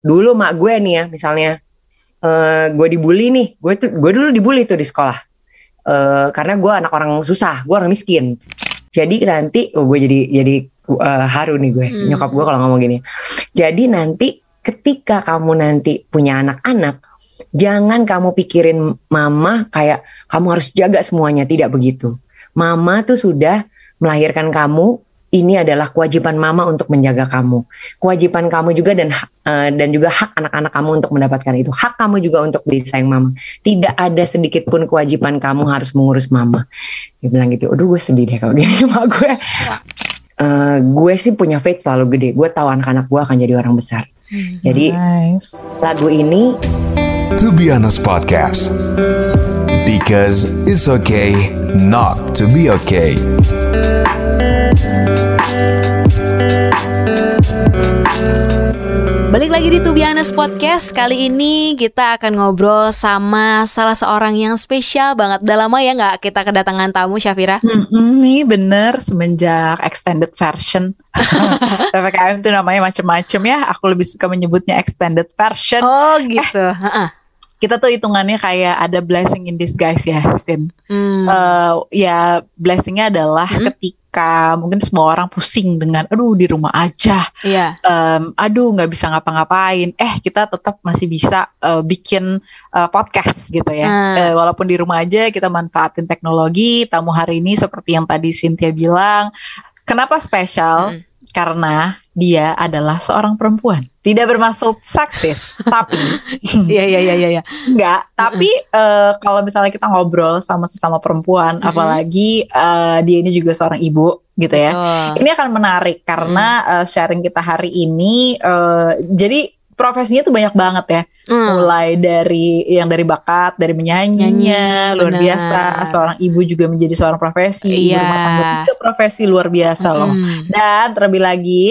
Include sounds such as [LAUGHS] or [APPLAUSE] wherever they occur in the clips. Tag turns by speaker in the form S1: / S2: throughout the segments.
S1: dulu mak gue nih ya misalnya uh, gue dibully nih gue tuh gue dulu dibully tuh di sekolah. Uh, karena gue anak orang susah gue orang miskin. Jadi nanti oh gue jadi jadi uh, haru nih gue hmm. nyokap gue kalau ngomong gini. Jadi nanti ketika kamu nanti punya anak-anak jangan kamu pikirin mama kayak kamu harus jaga semuanya tidak begitu. Mama tuh sudah melahirkan kamu ini adalah kewajiban mama untuk menjaga kamu. Kewajiban kamu juga dan uh, dan juga hak anak-anak kamu untuk mendapatkan itu. Hak kamu juga untuk disayang mama. Tidak ada sedikit pun kewajiban kamu harus mengurus mama. Dia bilang gitu. Aduh gue sedih deh kalau gini [LAUGHS] sama gue. Uh, gue sih punya faith selalu gede. Gue tahu anak-anak gue akan jadi orang besar. Hmm, jadi nice. lagu ini
S2: To Be Honest Podcast Because it's okay not to be okay.
S3: Balik lagi di Tubianes Podcast. Kali ini kita akan ngobrol sama salah seorang yang spesial banget. Udah lama ya nggak kita kedatangan tamu Syafira?
S4: Mm-mm, nih bener semenjak extended version. [LAUGHS] PPKM tuh namanya macem-macem ya. Aku lebih suka menyebutnya extended version.
S3: Oh gitu. Eh,
S4: kita tuh hitungannya kayak ada blessing in disguise ya, Sin. Hmm. Uh, ya blessingnya adalah hmm. ketika mungkin semua orang pusing dengan, aduh di rumah aja,
S3: yeah.
S4: um, aduh nggak bisa ngapa-ngapain, eh kita tetap masih bisa uh, bikin uh, podcast gitu ya, hmm. uh, walaupun di rumah aja kita manfaatin teknologi. Tamu hari ini seperti yang tadi Cynthia bilang, kenapa spesial? Hmm karena dia adalah seorang perempuan. Tidak bermaksud seksis, [LAUGHS] tapi
S3: iya iya iya iya
S4: enggak, tapi uh, kalau misalnya kita ngobrol sama sesama perempuan, mm -hmm. apalagi uh, dia ini juga seorang ibu gitu ya. Ini akan menarik karena uh, sharing kita hari ini uh, jadi profesinya tuh banyak banget ya. Hmm. Mulai dari yang dari bakat, dari menyanyinya, Nyanyi, luar bener. biasa. Seorang ibu juga menjadi seorang profesi,
S3: iya.
S4: ibu rumah tangga itu profesi luar biasa hmm. loh. Dan terlebih lagi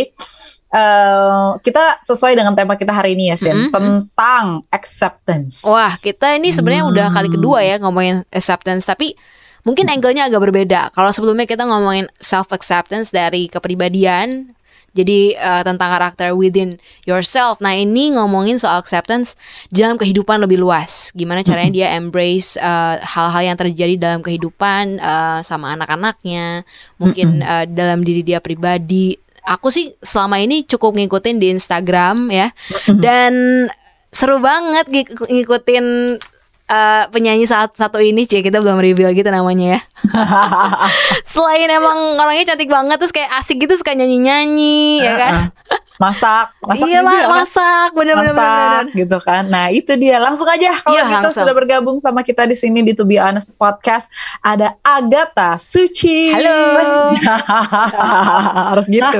S4: Uh, kita sesuai dengan tema kita hari ini ya, Sin, mm -hmm. tentang acceptance.
S3: Wah, kita ini sebenarnya hmm. udah kali kedua ya ngomongin acceptance, tapi mungkin angle-nya agak berbeda. Kalau sebelumnya kita ngomongin self acceptance dari kepribadian, jadi uh, tentang karakter within yourself. Nah ini ngomongin soal acceptance di dalam kehidupan lebih luas. Gimana caranya dia embrace uh, hal-hal uh, yang terjadi dalam kehidupan uh, sama anak-anaknya, mungkin uh, dalam diri dia pribadi. Aku sih selama ini cukup ngikutin di Instagram ya, dan seru banget ngikutin uh, penyanyi saat satu ini cie kita belum review gitu namanya ya. [LAUGHS] Selain emang orangnya cantik banget terus kayak asik gitu suka nyanyi nyanyi ya kan?
S4: Masak. Masak
S3: iya juga, masak. Bener-bener
S4: masak bener, gitu kan. Nah itu dia. Langsung aja kalau iya, kita langsung. sudah bergabung sama kita di sini di To Be Honest Podcast ada Agatha Suci
S3: halo. [LAUGHS] [LAUGHS]
S4: Harus gitu.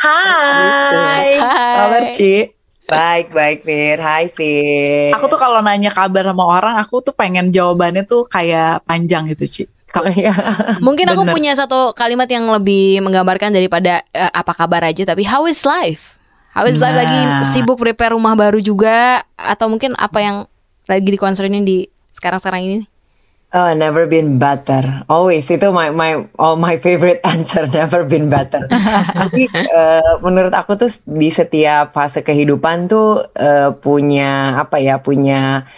S1: Hai.
S4: Kabar Ci
S1: Baik, baik Fir. Hai sih.
S4: Aku tuh kalau nanya kabar sama orang, aku tuh pengen jawabannya tuh kayak panjang gitu, Ci.
S3: ya. Mungkin aku punya satu kalimat yang lebih menggambarkan daripada uh, apa kabar aja, tapi how is life? How is nah. life lagi nah. sibuk prepare rumah baru juga atau mungkin apa yang lagi dikonsernin di sekarang-sekarang ini?
S1: Oh, never been better. Always itu my my all my favorite [LAUGHS] answer. Never been better. Jadi uh, [LAUGHS] menurut aku tuh di setiap fase kehidupan tuh uh, punya apa ya punya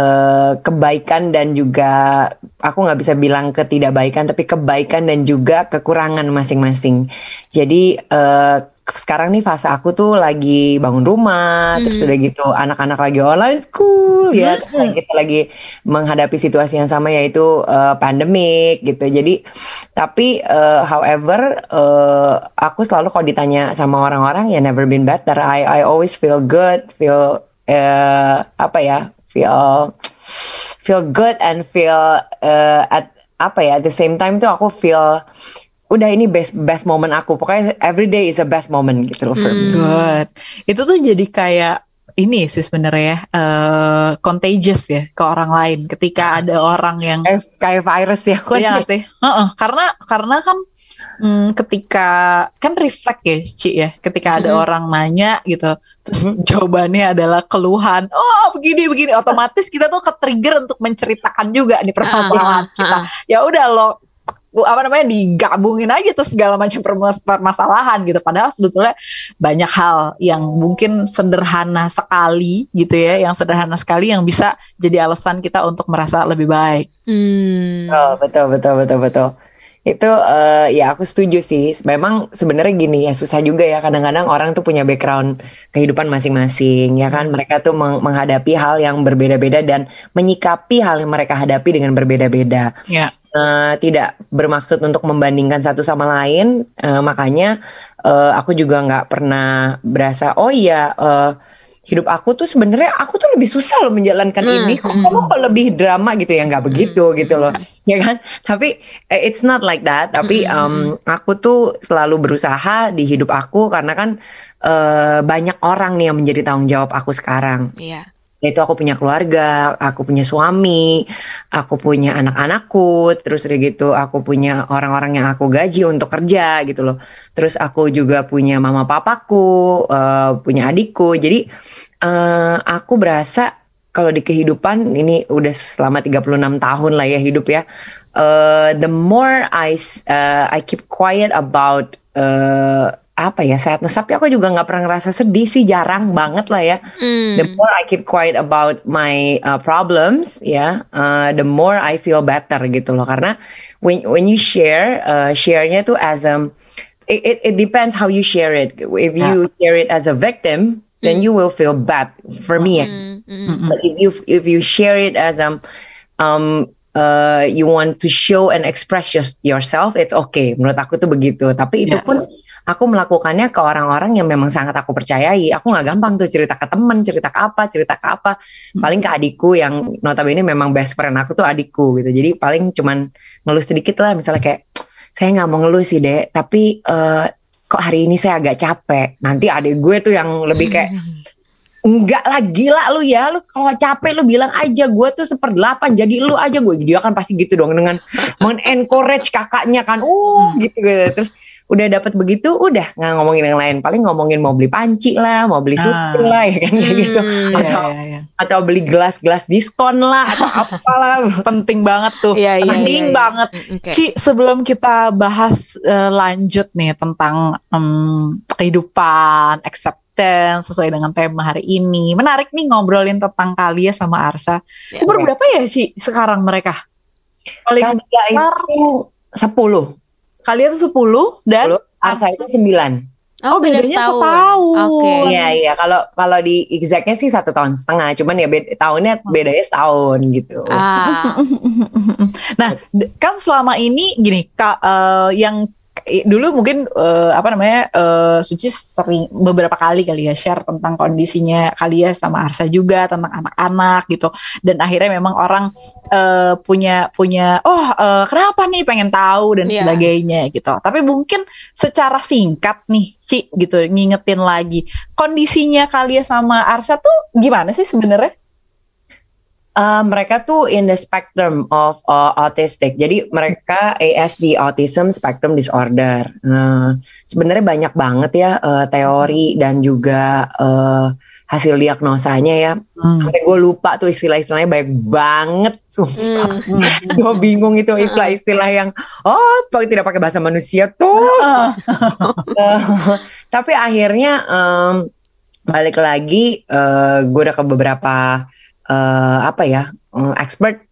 S1: uh, kebaikan dan juga aku nggak bisa bilang ketidakbaikan tapi kebaikan dan juga kekurangan masing-masing. Jadi uh, sekarang nih fase aku tuh lagi bangun rumah, hmm. terus udah gitu anak-anak lagi online school ya, hmm. kita lagi menghadapi situasi yang sama yaitu uh, pandemik gitu. Jadi tapi uh, however uh, aku selalu kalau ditanya sama orang-orang ya never been better. I I always feel good, feel uh, apa ya, feel feel good and feel uh, at apa ya at the same time tuh aku feel udah ini best best moment aku pokoknya every day is a best moment gitu loh for
S4: me. Good. Itu tuh jadi kayak ini sih sebenarnya ya uh, contagious ya ke orang lain ketika ada orang yang
S1: kayak, kayak virus ya
S4: kan iya sih uh -uh, karena karena kan hmm, ketika kan reflect ya Ci ya ketika ada mm-hmm. orang nanya gitu terus mm-hmm. jawabannya adalah keluhan oh begini begini otomatis kita tuh ke trigger untuk menceritakan juga nih permasalahan uh, uh, kita ya udah lo apa namanya digabungin aja tuh segala macam permasalahan gitu padahal sebetulnya banyak hal yang mungkin sederhana sekali gitu ya yang sederhana sekali yang bisa jadi alasan kita untuk merasa lebih baik.
S1: Hmm. Oh, betul betul betul betul. Itu uh, ya aku setuju sih. Memang sebenarnya gini ya susah juga ya kadang-kadang orang tuh punya background kehidupan masing-masing ya kan. Mereka tuh meng menghadapi hal yang berbeda-beda dan menyikapi hal yang mereka hadapi dengan berbeda-beda. Ya. Uh, tidak bermaksud untuk membandingkan satu sama lain. Uh, makanya uh, aku juga nggak pernah berasa oh iya uh, hidup aku tuh sebenarnya aku tuh lebih susah loh menjalankan hmm, ini. kok hmm. kamu kok lebih drama gitu ya? Nggak begitu hmm, gitu loh. ya kan? Tapi eh, it's not like that. Tapi um, aku tuh selalu berusaha di hidup aku karena kan uh, banyak orang nih yang menjadi tanggung jawab aku sekarang. Yeah itu aku punya keluarga, aku punya suami, aku punya anak-anakku, terus udah gitu aku punya orang-orang yang aku gaji untuk kerja gitu loh. Terus aku juga punya mama papaku, uh, punya adikku. Jadi uh, aku berasa kalau di kehidupan ini udah selama 36 tahun lah ya hidup ya. Uh, the more I uh, I keep quiet about uh, apa ya sadness tapi aku juga nggak pernah ngerasa sedih sih jarang banget lah ya mm. the more I keep quiet about my uh, problems ya yeah, uh, the more I feel better gitu loh karena when when you share uh, sharenya tuh as a it, it, it depends how you share it if you share it as a victim then mm. you will feel bad for me mm. Mm. but if you if you share it as um um uh, you want to show and express your, yourself it's okay menurut aku tuh begitu tapi itu yes. pun aku melakukannya ke orang-orang yang memang sangat aku percayai. Aku nggak gampang tuh cerita ke temen, cerita ke apa, cerita ke apa. Hmm. Paling ke adikku yang notabene memang best friend aku tuh adikku gitu. Jadi paling cuman ngeluh sedikit lah, misalnya kayak saya nggak mau ngeluh sih dek, tapi uh, kok hari ini saya agak capek. Nanti adik gue tuh yang lebih kayak [LAUGHS] Enggak lah gila lu ya Lu kalau capek lu bilang aja Gue tuh seperdelapan Jadi lu aja gue Dia kan pasti gitu dong Dengan [LAUGHS] men-encourage kakaknya kan Uh gitu, gitu Terus udah dapat begitu udah nggak ngomongin yang lain. Paling ngomongin mau beli panci lah mau beli suti ah. lah ya kan kayak hmm, gitu iya, atau iya, iya. atau beli gelas-gelas diskon lah atau [LAUGHS] apalah.
S4: Penting banget tuh iya, iya, penting iya, iya. banget. Hmm, okay. Ci sebelum kita bahas uh, lanjut nih tentang um, kehidupan acceptance sesuai dengan tema hari ini menarik nih ngobrolin tentang Kalia sama Arsa. Ya, umur berapa ya sih sekarang mereka?
S1: Paling itu sepuluh
S4: Kalian tuh 10 dan
S1: 10, Arsa itu 9.
S3: Oh, oh beda setahun.
S1: Oke. Okay. Iya iya kalau kalau di exactnya sih satu tahun setengah, cuman ya beda, tahunnya bedanya setahun gitu. Ah. [LAUGHS]
S4: nah kan selama ini gini kak uh, yang dulu mungkin uh, apa namanya uh, Suci sering beberapa kali kali ya share tentang kondisinya kali ya sama Arsa juga tentang anak-anak gitu. Dan akhirnya memang orang uh, punya punya oh uh, kenapa nih? Pengen tahu dan yeah. sebagainya gitu. Tapi mungkin secara singkat nih Ci gitu ngingetin lagi. Kondisinya kali ya sama Arsa tuh gimana sih sebenarnya
S1: Uh, mereka tuh in the spectrum of uh, autistic. Jadi mereka ASD autism spectrum disorder. Uh, Sebenarnya banyak banget ya uh, teori dan juga uh, hasil diagnosanya ya. Hmm. Sampai gue lupa tuh istilah-istilahnya banyak banget. Sumpah. Hmm. [LAUGHS] gue bingung itu istilah-istilah yang oh tidak pakai bahasa manusia tuh. uh, [LAUGHS] tapi akhirnya um, balik lagi uh, gue udah ke beberapa uh, apa ya uh, expert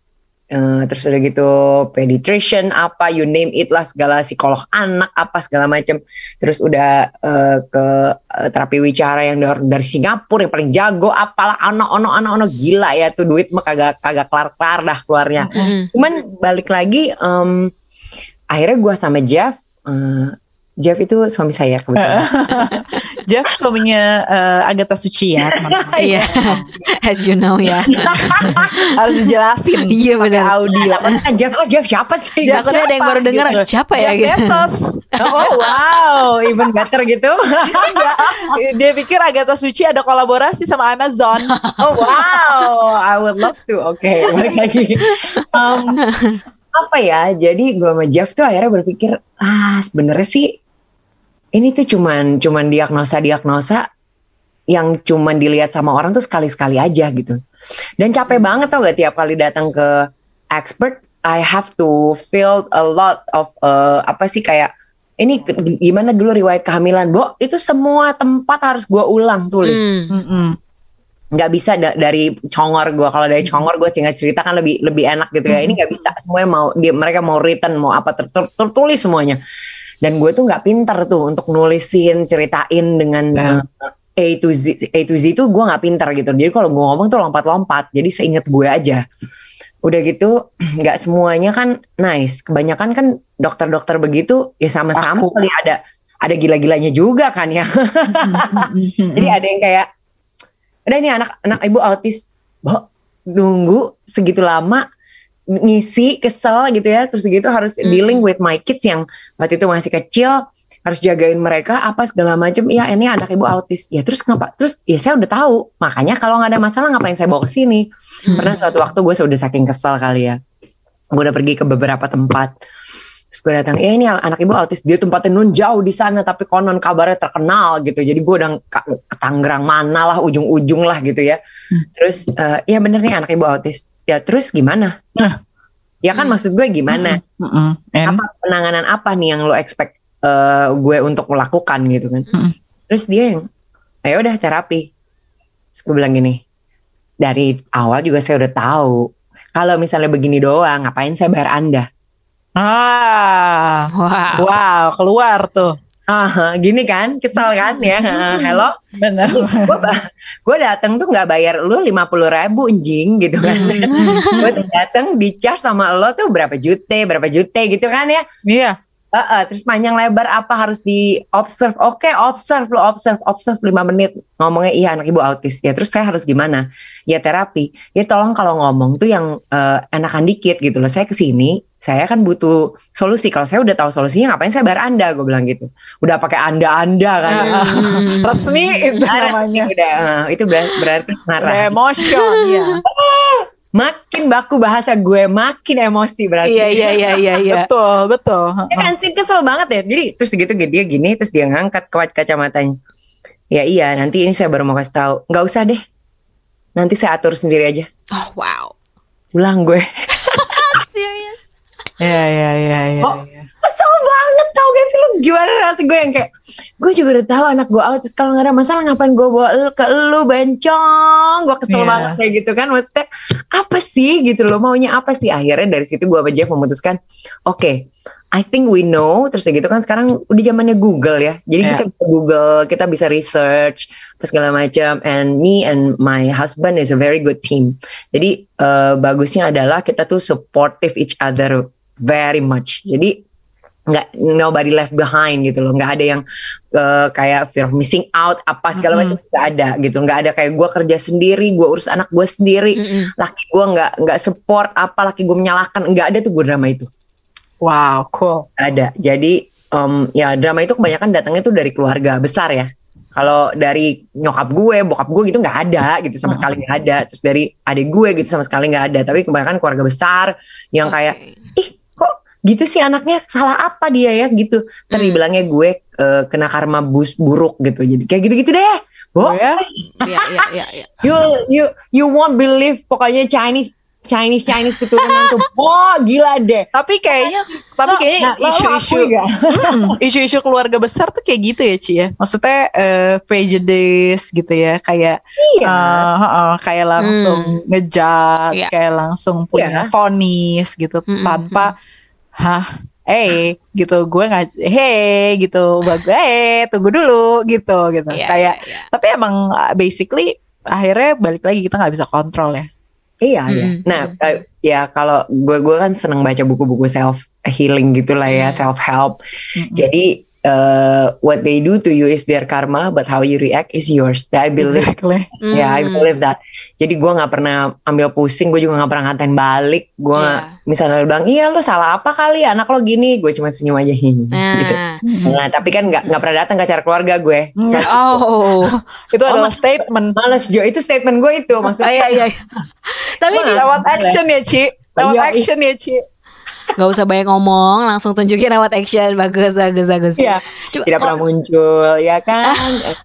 S1: uh, terus udah gitu pediatrician apa you name it lah segala psikolog anak apa segala macam terus udah uh, ke uh, terapi wicara yang dari, dari Singapura yang paling jago apalah anak anak anak anak gila ya tuh duit mah kagak kagak kelar kelar dah keluarnya mm-hmm. cuman balik lagi um, akhirnya gue sama Jeff uh, Jeff itu suami saya kebetulan. [LAUGHS]
S4: Jeff suaminya uh, Agatha Suci ya [LAUGHS]
S3: Iya, as you know ya. [LAUGHS]
S4: Harus dijelasin. [LAUGHS]
S3: Iya benar.
S4: Audio.
S1: Nah, Jeff, oh Jeff siapa sih?
S3: Jeff Takutnya ada yang baru dengar gitu. siapa ya?
S4: Jeff gitu. Bezos.
S1: oh wow, even better gitu.
S4: Iya. Dia pikir Agatha Suci ada kolaborasi sama Amazon.
S1: oh wow, I would love to. Oke, okay, balik lagi. Um, apa ya? Jadi gue sama Jeff tuh akhirnya berpikir, ah sebenarnya sih ini tuh cuman cuman diagnosa-diagnosa yang cuman dilihat sama orang tuh sekali-sekali aja gitu. Dan capek banget tau gak tiap kali datang ke expert I have to fill a lot of uh, apa sih kayak ini gimana dulu riwayat kehamilan, Bo? Itu semua tempat harus gua ulang tulis.
S3: Hmm.
S4: Mm-mm.
S1: nggak bisa da- dari congor gue kalau dari congor gue tinggal cerita kan lebih lebih enak gitu ya ini nggak bisa semuanya mau dia mereka mau written mau apa ter- ter- tertulis semuanya dan gue tuh nggak pinter tuh untuk nulisin ceritain dengan uh, A to Z A to Z itu gue nggak pinter gitu. Jadi kalau gue ngomong tuh lompat-lompat. Jadi seinget gue aja. Udah gitu [CLEARS THROAT] nggak semuanya kan nice. Kebanyakan kan dokter-dokter begitu ya sama-sama kali. Ada ada gila-gilanya juga kan ya. [LAUGHS] Jadi ada yang kayak udah ini anak anak ibu autis, Bo, nunggu segitu lama ngisi kesel gitu ya. Terus gitu harus
S3: Hmm.
S1: dealing with my kids yang waktu itu masih kecil harus jagain mereka apa segala macam ya ini anak ibu autis. Ya terus ngapa terus ya saya udah tahu. Makanya kalau nggak ada masalah ngapain saya bawa ke sini? Pernah suatu waktu gue sudah saking kesel kali ya. Gue udah pergi ke beberapa tempat. Terus gue datang ya ini anak ibu autis. Dia tempatnya nun jauh di sana tapi konon kabarnya terkenal gitu. Jadi gue udah ke Tangerang mana lah ujung-ujung lah gitu ya. Terus eh, ya bener nih anak ibu autis ya terus gimana
S4: Nah.
S1: ya kan maksud gue gimana
S4: Mm-mm. And-
S1: apa penanganan apa nih yang lo expect eh, gue untuk melakukan gitu kan
S4: Mm.
S1: terus dia yang ayo udah terapi terus gue bilang gini dari awal juga saya udah tahu kalau misalnya begini doang ngapain saya bayar anda
S4: Ah,
S3: Wow.
S4: wow, keluar tuh.
S1: Ah gini kan kesel kan ya. [LAUGHS] Ah, hello?
S4: Benar.
S1: gue datang tuh nggak bayar lu lima puluh ribu anjing gitu kan.
S3: Hmm. [LAUGHS]
S1: gue datang di charge sama lo tuh berapa juta berapa juta gitu kan ya.
S4: Iya.
S1: Heeh, terus panjang lebar apa harus di observe oke observe lo observe observe 5 menit. Ngomongnya iya anak ibu autis. Ya terus saya harus gimana? Ya terapi. Ya tolong kalau ngomong tuh yang eh, enakan dikit gitu loh. Saya ke sini saya kan butuh solusi kalau saya udah tahu solusinya ngapain saya bayar anda gue bilang gitu udah pakai anda anda kan
S3: Hmm.
S4: Resmi itu
S1: Ah,
S4: namanya.
S1: udah eh, itu ber- berarti marah
S4: Emotion ya.
S1: makin baku bahasa gue makin emosi berarti
S3: Iya iya iya iya iya.
S4: Betul, betul.
S1: Ya kan sih kesel banget ya. Jadi terus gitu dia gini terus dia ngangkat kaca kacamatanya. Ya iya nanti ini saya baru mau kasih tahu. Nggak usah deh. Nanti saya atur sendiri aja.
S3: Oh wow.
S1: Pulang gue. [LAUGHS]
S4: Iya, iya, iya, iya.
S1: Oh.
S4: iya.
S1: Kesel banget tau gak sih lu gimana rasa gue yang kayak gue juga udah tahu anak gue autis kalau nggak ada masalah ngapain gue bawa lu ke lu bencong gue kesel
S4: Iya.
S1: banget kayak gitu kan maksudnya apa sih gitu loh maunya apa sih akhirnya dari situ gue sama Jeff memutuskan oke I think we know terus ya gitu kan sekarang udah zamannya Google ya jadi
S4: Iya.
S1: kita bisa Google kita bisa research apa segala macam and me and my husband is a very good team jadi eh, bagusnya adalah kita tuh supportive each other very much. Jadi nggak nobody left behind gitu loh. Nggak ada yang eh, kayak fear of missing out apa segala
S4: Mm-mm.
S1: macam nggak ada gitu. Nggak ada kayak gue kerja sendiri gue urus anak gue sendiri.
S3: Mm-mm.
S1: laki gue nggak nggak support apa laki gue menyalahkan. Nggak ada tuh gue drama itu.
S4: Wow, cool.
S1: Nggak ada. Jadi em, ya drama itu kebanyakan datangnya tuh dari keluarga besar ya. Kalau dari nyokap gue bokap gue gitu nggak ada gitu sama sekali nggak ada. Terus dari adik gue gitu sama sekali nggak ada. Tapi kebanyakan keluarga besar yang kayak ih gitu sih anaknya salah apa dia ya gitu tadi
S3: Hmm.
S1: bilangnya gue eh, kena karma bus buruk gitu jadi kayak gitu gitu deh
S4: Oh
S1: Bo,
S4: ya?
S3: Iya iya iya iya. [LAUGHS]
S1: you you you won't believe pokoknya Chinese Chinese Chinese keturunan tuh [LAUGHS] wah gila deh
S4: Tapi kayaknya, tapi
S1: Lo-
S4: kayaknya
S1: nah,
S4: isu-isu? Hmm, [LAUGHS] isu-isu keluarga besar tuh kayak gitu ya Ci ya. Maksudnya eh, prejudice gitu ya, kayak
S1: iya
S4: eh, heeh, kayak langsung ngejudge,
S3: Iya.
S4: kayak langsung punya
S1: Iya.
S4: vonis gitu
S3: Mm-mm.
S4: tanpa hah eh gitu gue nggak hey gitu bagus eh tunggu dulu gitu gitu
S3: Iya,
S4: kayak
S3: iya, iya.
S4: tapi emang uh, basically akhirnya balik lagi kita nggak bisa kontrol ya
S1: Iya, iya.
S3: Mm-mm.
S1: Nah, eh, ya kalau gue gue kan seneng baca buku-buku self healing gitulah ya,
S3: Mm.
S1: self help.
S4: Mm-mm.
S1: Jadi eh, what they do to you is their karma, but how you react is yours. I believe,
S4: exactly
S1: ya, I
S3: Hmm.
S1: believe that. Jadi gue nggak pernah ambil pusing, gue juga nggak pernah ngatain balik. Gue
S3: Iya.
S1: misalnya lu bilang, iya lu salah apa kali anak lo gini, gue cuma senyum aja gitu.
S3: Nah.
S1: Nah, tapi kan nggak nggak pernah datang ke acara keluarga gue.
S4: Nggak.
S3: Oh. [LAUGHS]
S4: itu
S1: Oh,
S4: adalah statement
S1: Males Jo, itu statement gue itu maksudnya.
S4: iya iya [LAUGHS]
S3: Tapi di,
S4: lewat action ya Ci lewat
S1: Iya, iya.
S4: action ya Ci
S3: nggak usah banyak ngomong, langsung tunjukin lewat action. Bagus bagus bagus.
S1: Iya.
S3: Coba-
S1: Tidak pernah muncul, ya kan?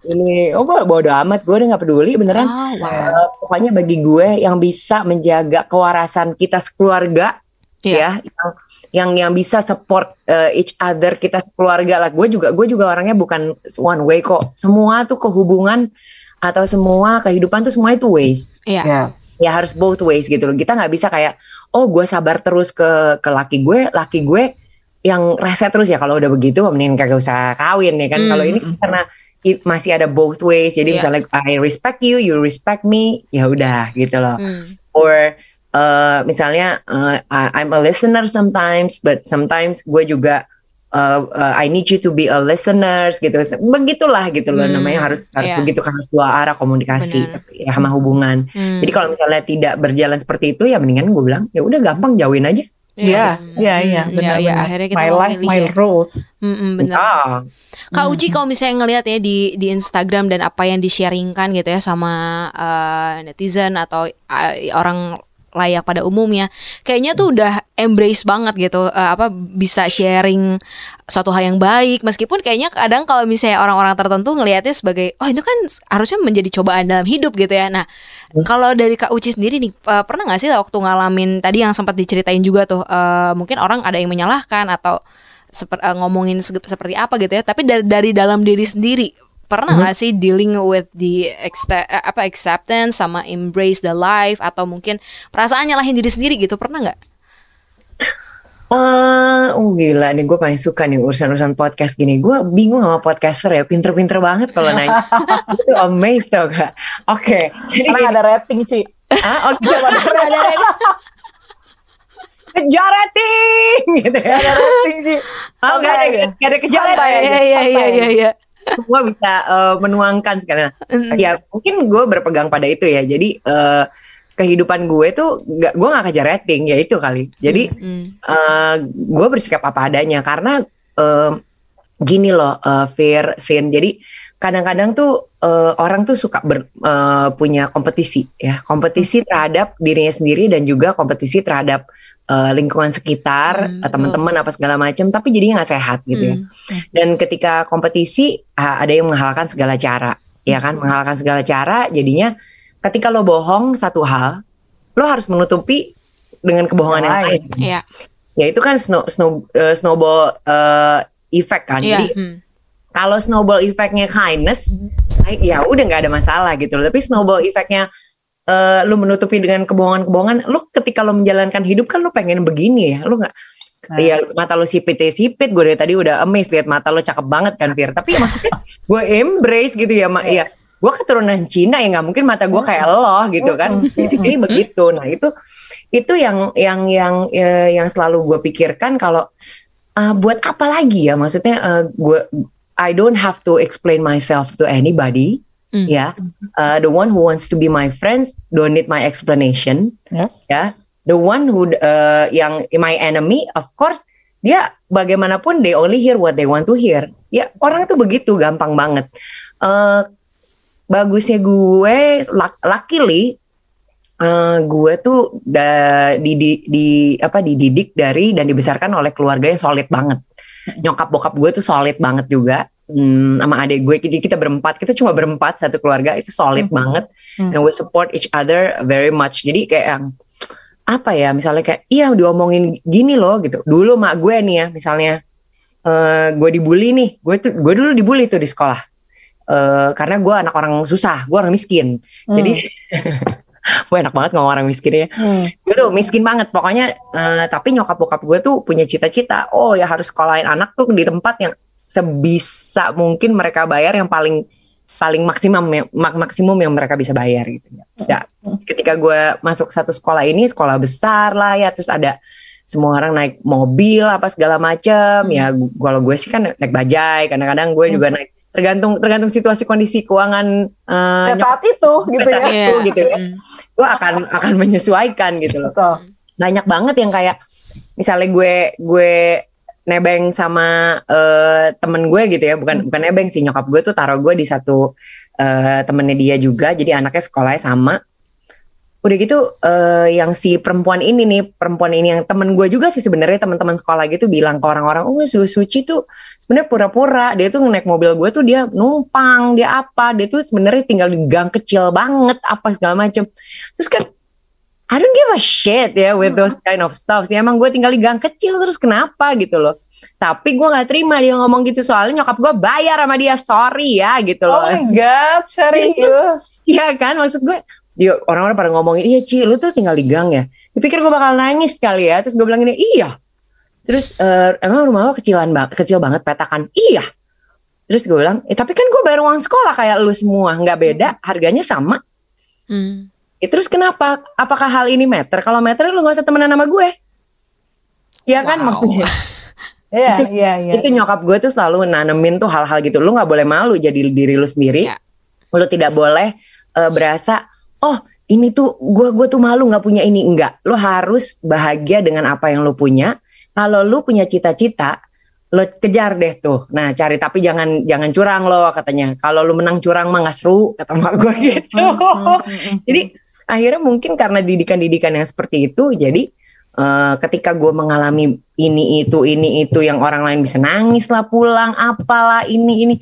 S1: Ini, oh bodo amat, gue udah nggak peduli beneran.
S3: Ah, wow.
S1: Eh, pokoknya bagi gue yang bisa menjaga kewarasan kita sekeluarga yeah. ya yang yang yang bisa support uh, each other kita keluarga lah gue juga gue juga orangnya bukan one way kok semua tuh kehubungan atau semua kehidupan tuh semua itu ways
S3: yeah. yeah.
S1: Ya harus both ways gitu loh kita nggak bisa kayak oh gue sabar terus ke ke laki gue laki gue yang reset terus ya kalau udah begitu mending kagak usah kawin ya kan mm. kalau ini karena it, masih ada both ways jadi yeah. misalnya I respect you you respect me ya udah gitu loh mm. or uh, misalnya uh, I'm a listener sometimes, but sometimes gue juga uh, uh, I need you to be a listeners gitu. Begitulah gitu loh hmm, namanya harus harus yeah. begitu kan harus dua arah komunikasi ya sama hubungan. Hmm. Jadi kalau misalnya tidak berjalan seperti itu ya mendingan gue bilang ya udah gampang jauhin aja.
S4: Iya, iya, iya,
S3: benar. Ya, akhirnya kita
S4: my life, my
S3: ya.
S4: rules.
S3: Mm -mm, benar. Ah. Kak Uci kalau misalnya ngelihat ya di di Instagram dan apa yang di-sharingkan gitu ya sama uh, netizen atau uh, orang layak pada umumnya. Kayaknya tuh udah embrace banget gitu uh, apa bisa sharing suatu hal yang baik. Meskipun kayaknya kadang kalau misalnya orang-orang tertentu ngelihatnya sebagai oh itu kan harusnya menjadi cobaan dalam hidup gitu ya. Nah hmm. kalau dari Kak Uci sendiri nih uh, pernah nggak sih waktu ngalamin tadi yang sempat diceritain juga tuh uh, mungkin orang ada yang menyalahkan atau seper, uh, ngomongin seperti apa gitu ya. Tapi dari dari dalam diri sendiri pernah nggak hmm. sih dealing with the eh, apa acceptance sama embrace the life atau mungkin perasaan nyalahin diri sendiri gitu pernah nggak?
S1: Uh, oh gila nih gue paling suka nih urusan-urusan podcast gini Gue bingung sama podcaster ya Pinter-pinter banget kalau [LAUGHS] nanya Itu amazed tau gak Oke
S4: okay, Karena ada rating Ci
S1: Ah, oh gitu ada rating kejar rating gitu ya.
S4: Ada rating sih.
S1: Oh, gak ada, gak ada kejar
S3: rating. Iya, iya, iya, iya
S1: semua bisa uh, menuangkan sekalian. Mm. Ya mungkin gue berpegang pada itu ya. Jadi uh, kehidupan gue tuh gak, gue nggak kejar rating ya itu kali. Jadi mm. uh, gue bersikap apa adanya karena uh, gini loh, uh, Fear, Sin. Jadi kadang-kadang tuh uh, orang tuh suka ber, uh, punya kompetisi ya, kompetisi terhadap dirinya sendiri dan juga kompetisi terhadap uh, lingkungan sekitar, hmm, teman-teman apa segala macam, tapi jadinya nggak sehat gitu ya. hmm. ya. Dan ketika kompetisi uh, ada yang menghalalkan segala cara, ya kan, menghalalkan segala cara, jadinya ketika lo bohong satu hal, lo harus menutupi dengan kebohongan yang lain.
S3: Ya.
S1: ya itu kan snow, snow uh, snowball uh, effect kan. Ya. Jadi hmm. kalau snowball effectnya kindness, hmm. ya udah nggak ada masalah gitu loh. Tapi snowball effectnya uh, lu menutupi dengan kebohongan-kebohongan, lu ketika lu menjalankan hidup kan lu pengen begini ya, lu nggak? Nah. Ya mata lu sipit ya sipit gue dari tadi udah amazed lihat mata lu cakep banget kan Fir. Tapi ya maksudnya [LAUGHS] gue embrace gitu ya mak. Ya gue keturunan Cina ya nggak mungkin mata gue kayak lo gitu kan. [LAUGHS] Basically begitu. Nah itu itu yang yang yang ya, yang selalu gue pikirkan kalau uh, buat apa lagi ya? Maksudnya uh, gue I don't have to explain myself to anybody Mm. Ya, uh, the one who wants to be my friends don't need my explanation. Yes. Ya, the one who uh, yang my enemy, of course, dia bagaimanapun they only hear what they want to hear. Ya, orang itu begitu gampang banget. Uh, bagusnya gue, luckily uh, gue tuh da, di, di, di apa dididik dari dan dibesarkan oleh keluarga yang solid banget. Nyokap bokap gue tuh solid banget juga hmm, sama adik gue. Jadi kita berempat kita cuma berempat satu keluarga. Itu solid hmm. banget. Hmm. and we support each other very much. Jadi kayak yang apa ya misalnya kayak iya diomongin gini loh gitu. Dulu mak gue nih ya misalnya uh, gue dibully nih. Gue tuh gue dulu dibully tuh di sekolah. Uh, karena gue anak orang susah gue orang miskin. Hmm. jadi [LAUGHS] gue enak banget ngomong orang miskin ya. Hmm. gue tuh miskin banget. Pokoknya uh, tapi nyokap bokap gue tuh punya cita-cita oh ya harus sekolahin anak tuh di tempat yang sebisa mungkin mereka bayar yang paling paling maksimum mak maksimum yang mereka bisa bayar gitu ya. ketika gue masuk satu sekolah ini sekolah besar lah ya terus ada semua orang naik mobil apa segala macam hmm. ya kalau gue sih kan naik bajai kadang-kadang gue hmm. juga naik tergantung tergantung situasi kondisi keuangan
S4: uh, ya, saat itu gitu
S1: saat ya itu, gitu ya hmm. gue akan akan menyesuaikan gitu loh Betul. banyak banget yang kayak misalnya gue gue nebeng sama uh, temen gue gitu ya. Bukan hmm. bukan nebeng sih nyokap gue tuh taruh gue di satu uh, temennya dia juga. Jadi anaknya sekolahnya sama. Udah gitu uh, yang si perempuan ini nih perempuan ini yang temen gue juga sih sebenarnya teman-teman sekolah gitu bilang ke orang-orang oh Su Suci tuh sebenarnya pura-pura. Dia tuh naik mobil gue tuh dia numpang dia apa. Dia tuh sebenarnya tinggal di gang kecil banget apa segala macem. Terus kan I don't give a shit ya with those kind of stuff sih. Emang gue tinggal di gang kecil terus kenapa gitu loh. Tapi gue nggak terima dia ngomong gitu soalnya nyokap gue bayar sama dia sorry ya gitu loh.
S4: Oh my god, serius? [LAUGHS]
S1: Iya kan maksud gue dia orang-orang pada ngomongin iya Ci lu tuh tinggal di gang ya. Dipikir gue bakal nangis kali ya. Terus gue bilang gini iya. Terus uh, emang rumah lo kecilan banget, kecil banget petakan. Iya. Terus gue bilang, eh, tapi kan gue bayar uang sekolah kayak lu semua, nggak beda, harganya sama.
S3: Hmm.
S1: Ya, terus kenapa? Apakah hal ini meter? Kalau meter lu gak usah temenan sama gue. Iya kan
S3: Wow.
S1: maksudnya. [LAUGHS]
S4: Iya, iya, iya.
S1: Itu nyokap gue tuh selalu nanemin tuh hal-hal gitu. Lu nggak boleh malu jadi diri lu sendiri.
S3: Ya.
S1: Lu tidak boleh eh, berasa, oh ini tuh gue gue tuh malu nggak punya ini enggak. Lu harus bahagia dengan apa yang lu punya. Kalau lu punya cita-cita, lo kejar deh tuh. Nah cari tapi jangan jangan curang lo katanya. Kalau lu menang curang mah nggak seru kata mak gue gitu. [LAUGHS] Jadi akhirnya mungkin karena didikan-didikan yang seperti itu, jadi eh, ketika gue mengalami ini itu ini itu yang orang lain bisa nangis lah pulang, apalah ini ini,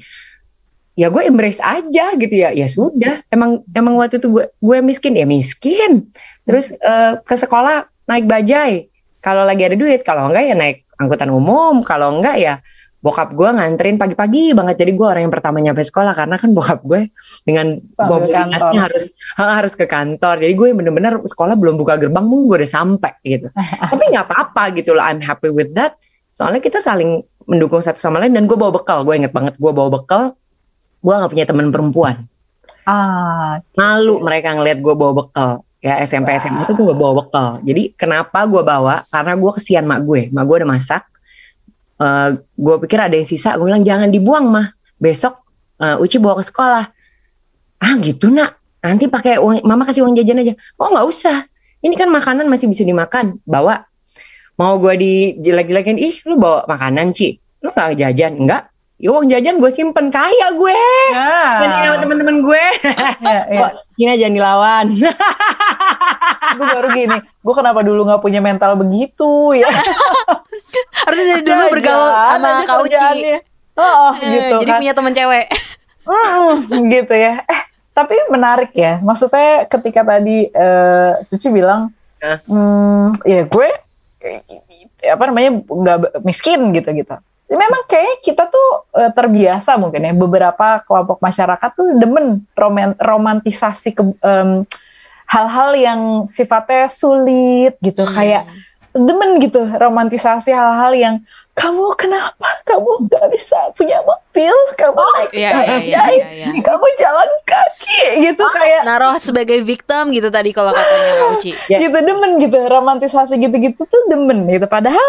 S1: ya gue embrace aja gitu ya. Ya sudah, emang emang waktu itu gue gue miskin ya miskin. Terus eh, ke sekolah naik bajai. Kalau lagi ada duit, kalau enggak ya naik angkutan umum, kalau enggak ya bokap gue nganterin pagi-pagi banget. Jadi gue orang yang pertama nyampe sekolah karena kan bokap gue dengan dinasnya harus ha, harus ke kantor. Jadi gue bener-bener sekolah belum buka gerbang mungkin gue udah sampai gitu. [LAUGHS] Tapi nggak apa-apa gitu loh. I'm happy with that. Soalnya kita saling mendukung satu sama lain dan gue bawa bekal. Gue inget banget gue bawa bekal. Gue nggak punya teman perempuan.
S4: Ah,
S1: malu mereka ngelihat gue bawa bekal. Ya SMP SMA tuh gue bawa bekal. Jadi kenapa gue bawa? Karena gue kesian mak gue. Mak gue udah masak Eh gue pikir ada yang sisa gue bilang jangan dibuang mah. Besok eh, Uci bawa ke sekolah. Ah gitu nak. Nanti pakai uang mama kasih uang jajan aja. Oh nggak usah. Ini kan makanan masih bisa dimakan. Bawa. Mau gue dijelek-jelekin? Ih lu bawa makanan Ci. Lu nggak jajan? Enggak uang jajan gue simpen kaya gue
S4: ya,
S1: Jadi sama temen-temen gue
S4: ya, ya.
S1: Kok Cina jangan dilawan. [LAUGHS]
S4: gue baru gini, gue kenapa dulu nggak punya mental begitu ya? [LAUGHS]
S3: Harusnya dari dulu bergaul sama
S4: aja
S3: Kak Uci.
S4: kerjaannya. Oh,
S3: Eh,
S4: gitu
S3: jadi
S4: kan.
S3: punya teman cewek.
S4: Mm, gitu ya. Eh, tapi menarik ya. Maksudnya ketika tadi eh, Suci bilang, hmm, ya gue apa namanya nggak miskin gitu gitu. Memang kayaknya kita tuh eh, terbiasa mungkin ya beberapa kelompok masyarakat tuh demen roman- romantisasi ke- em, hal-hal yang sifatnya sulit gitu
S3: Hmm.
S4: kayak demen gitu romantisasi hal-hal yang kamu kenapa kamu nggak bisa punya mobil kamu naik
S3: Iya, iya, iya, iya, iya.
S4: kamu jalan kaki gitu kayak
S3: Naruh sebagai victim gitu tadi kalau katanya Uci.
S1: Ya. [LAUGHS]
S4: gitu demen gitu romantisasi gitu-gitu tuh demen gitu padahal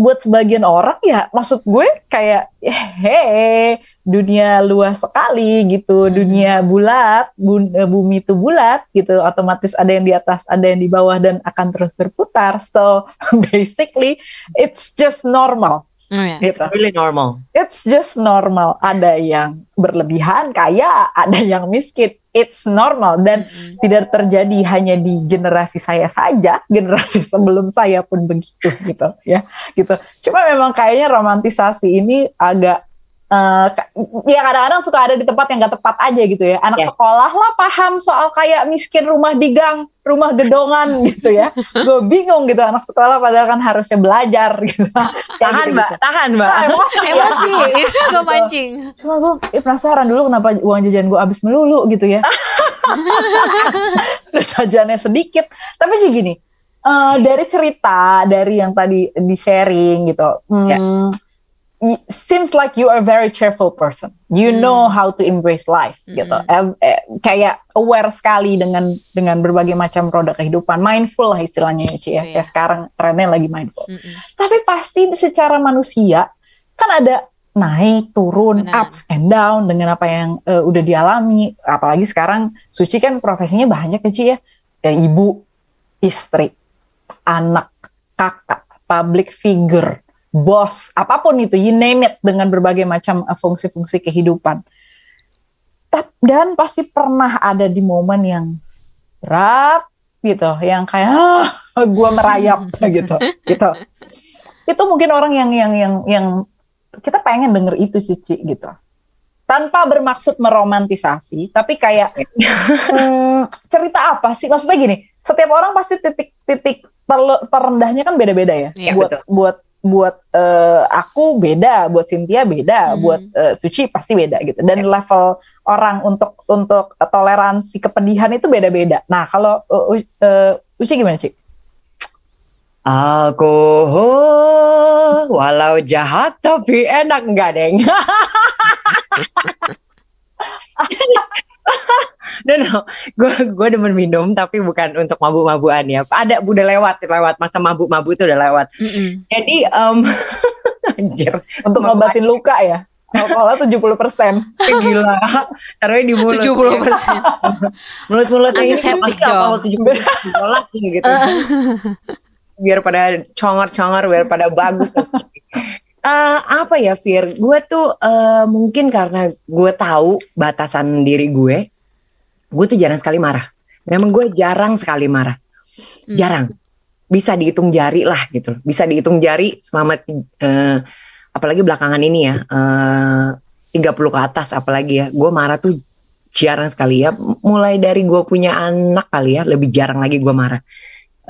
S4: buat sebagian orang ya maksud gue kayak hehe dunia luas sekali gitu dunia bulat bu- eh, bumi itu bulat gitu. Otomatis ada yang di atas ada yang di bawah dan akan terus berputar. So [LAUGHS] basically it's just normal
S3: Oh, ya.
S1: It's
S4: Gitu.
S1: really normal.
S4: It's just normal. Ada yang berlebihan kaya, ada yang miskin. It's normal dan
S3: Mm-mm.
S4: tidak terjadi hanya di generasi saya saja, generasi [LAUGHS] sebelum saya pun begitu gitu ya. Gitu. Cuma memang kayaknya romantisasi ini agak eh, ka- ya kadang-kadang suka ada di tempat yang gak tepat aja gitu ya. Anak
S1: Ya.
S4: sekolah lah paham soal kayak miskin rumah di gang, rumah gedongan [LAUGHS] gitu ya. Gue bingung gitu anak sekolah padahal kan harusnya belajar gitu. [LAUGHS]
S1: Tahan
S4: gitu-gitu.
S1: mbak, tahan mbak.
S4: Ah, emosi ya. [LAUGHS]
S3: Emosi, gue mancing.
S4: Cuma gue eh, penasaran dulu kenapa uang jajan gue habis melulu gitu ya. Jajannya sedikit. Tapi sih gini, eh, dari cerita, dari yang tadi di sharing gitu, hmm, y- seems like you are a very cheerful person. You
S3: Hmm.
S4: know how to embrace life gitu. Eh, eh, kayak aware sekali dengan dengan berbagai macam roda kehidupan. Mindful lah istilahnya ya Ci ya.
S3: Iya.
S4: Kayak sekarang trennya lagi mindful.
S3: Mm-mm.
S4: Tapi pasti secara manusia kan ada naik turun
S3: Benar.
S4: ups and down dengan apa yang eh, udah dialami apalagi sekarang Suci kan profesinya banyak ya Ci ya Eh, ibu istri anak kakak public figure bos apa pun itu you name it dengan berbagai macam eh, fungsi-fungsi kehidupan Tap- dan pasti pernah ada di momen yang berat gitu yang kayak ah, gue merayap [LAUGHS] gitu gitu itu mungkin orang yang yang yang yang kita pengen denger itu sih Ci gitu tanpa bermaksud meromantisasi tapi kayak hmm, cerita apa sih? Maksudnya gini, setiap orang pasti titik-titik terendahnya kan beda-beda ya. ya buat betul. buat buat uh, aku beda, buat Cynthia beda, hmm. buat uh, Suci pasti beda gitu. Dan ya. level orang untuk untuk toleransi kepedihan itu beda-beda. Nah, kalau uh, uh, Uci gimana, Cik?
S1: Aku walau jahat tapi enak enggak, Deng? [LAUGHS] [LAUGHS] no no [LAUGHS] gue gue demen minum tapi bukan untuk mabuk-mabukan ya ada udah lewat lewat masa mabuk-mabuk itu udah lewat mm -mm. jadi um, [LAUGHS]
S4: anjir untuk ngobatin luka ya Alkoholnya tujuh puluh persen.
S1: Gila. [LAUGHS] Taruhnya di mulut.
S3: Tujuh puluh persen.
S1: Mulut-mulutnya ini masih alkohol tujuh puluh persen. gitu. biar pada congor-congor, biar pada bagus. Uh, apa ya Fir? Gue tuh uh, mungkin karena gue tahu batasan diri gue, gue tuh jarang sekali marah. Memang gue jarang sekali marah, hmm. jarang. Bisa dihitung jari lah gitu, bisa dihitung jari selama uh, apalagi belakangan ini ya, uh, 30 ke atas apalagi ya, gue marah tuh jarang sekali ya. Mulai dari gue punya anak kali ya, lebih jarang lagi gue marah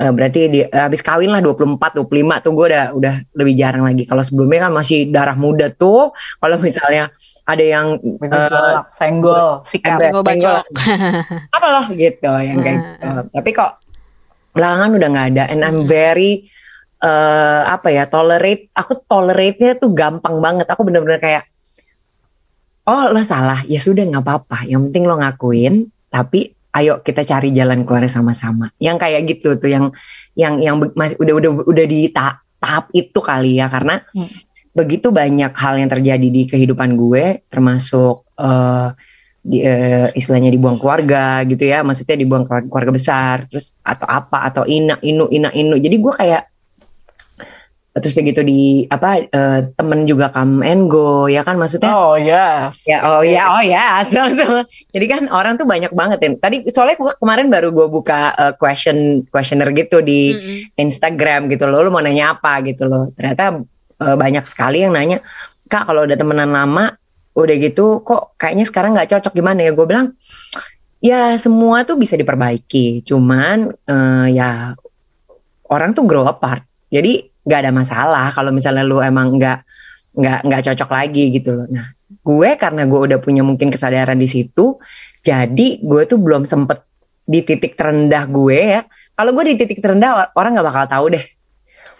S1: uh, berarti di, uh, habis kawin lah 24 25 tuh gue udah udah lebih jarang lagi. Kalau sebelumnya kan masih darah muda tuh. Kalau misalnya ada yang
S4: uh, senggol sikat
S3: senggol bacok. [LAUGHS]
S1: apa loh gitu yang kayak gitu. tapi kok belakangan udah nggak ada. And I'm very uh, apa ya tolerate aku tolerate-nya tuh gampang banget. Aku bener-bener kayak oh lo salah. Ya sudah nggak apa-apa. Yang penting lo ngakuin tapi ayo kita cari jalan keluar sama-sama. Yang kayak gitu tuh yang yang yang masih udah udah udah di tahap, tahap itu kali ya karena hmm. begitu banyak hal yang terjadi di kehidupan gue termasuk uh, di, uh, istilahnya dibuang keluarga gitu ya, maksudnya dibuang keluarga besar terus atau apa atau ina inu ina inu. Jadi gue kayak terus gitu di apa uh, temen juga come and go ya kan? Maksudnya
S4: oh yes.
S1: Ya oh ya oh ya yes. [LAUGHS] so, so, jadi kan orang tuh banyak banget ya. Tadi soalnya gue kemarin baru gue buka uh, question questionnaire gitu di mm -hmm. Instagram gitu loh. Lu mau nanya apa gitu loh. Ternyata uh, banyak sekali yang nanya kak kalau udah temenan lama udah gitu kok kayaknya sekarang nggak cocok gimana ya? Gue bilang ya semua tuh bisa diperbaiki. Cuman uh, ya orang tuh grow apart. Jadi nggak ada masalah kalau misalnya lu emang nggak nggak nggak cocok lagi gitu loh. Nah, gue karena gue udah punya mungkin kesadaran di situ, jadi gue tuh belum sempet di titik terendah gue ya. Kalau gue di titik terendah orang nggak bakal tahu deh.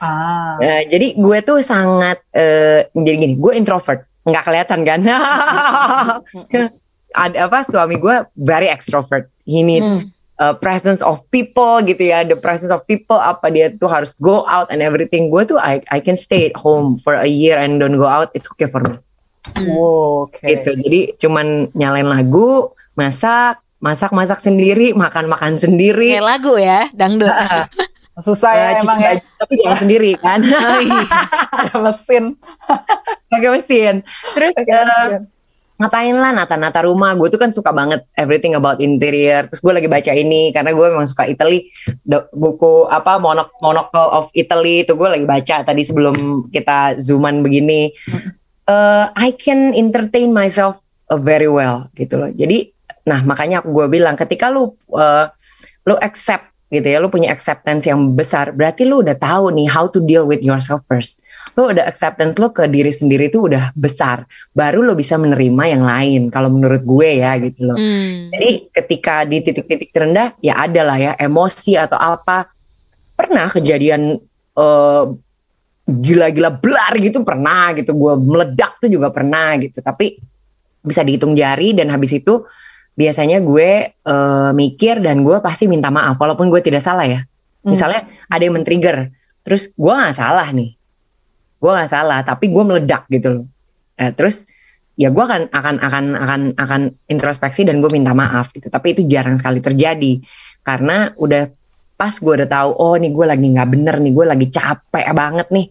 S1: Ah. Nah, jadi gue tuh sangat uh, jadi gini, gue introvert, nggak kelihatan kan? [LAUGHS] Ada apa suami gue very extrovert. He needs hmm uh, presence of people gitu ya. The presence of people apa dia tuh harus go out and everything. Gue tuh I I can stay at home for a year and don't go out it's okay for me.
S4: Oh, okay.
S1: gitu. Jadi cuman nyalain lagu masak masak masak sendiri makan makan sendiri.
S3: Kayak lagu ya dangdut. [LAUGHS] [LAUGHS]
S4: Susah ya uh, emang ya.
S1: tapi jangan [LAUGHS] sendiri kan? Oh,
S4: iya. ada mesin.
S1: Pakai mesin. Terus uh, ngapain lah nata-nata rumah? Gue tuh kan suka banget everything about interior. Terus gue lagi baca ini karena gue memang suka Italy. Buku apa monok monocle of Italy itu gue lagi baca tadi sebelum kita zooman begini. Uh, I can entertain myself uh, very well gitu loh. Jadi nah makanya aku gue bilang ketika lu uh, lu accept gitu ya, lu punya acceptance yang besar, berarti lu udah tahu nih how to deal with yourself first. Lu udah acceptance lu ke diri sendiri itu udah besar, baru lu bisa menerima yang lain. Kalau menurut gue ya gitu loh. Hmm. Jadi ketika di titik-titik terendah, ya ada lah ya emosi atau apa. Pernah kejadian uh, gila-gila belar gitu pernah gitu, gue meledak tuh juga pernah gitu. Tapi bisa dihitung jari dan habis itu biasanya gue uh, mikir dan gue pasti minta maaf walaupun gue tidak salah ya. Hmm. Misalnya ada yang men-trigger, terus gue nggak salah nih, gue nggak salah, tapi gue meledak gitu loh. Eh, terus ya gue akan akan akan akan akan introspeksi dan gue minta maaf gitu. Tapi itu jarang sekali terjadi karena udah pas gue udah tahu oh nih gue lagi nggak bener nih, gue lagi capek banget nih.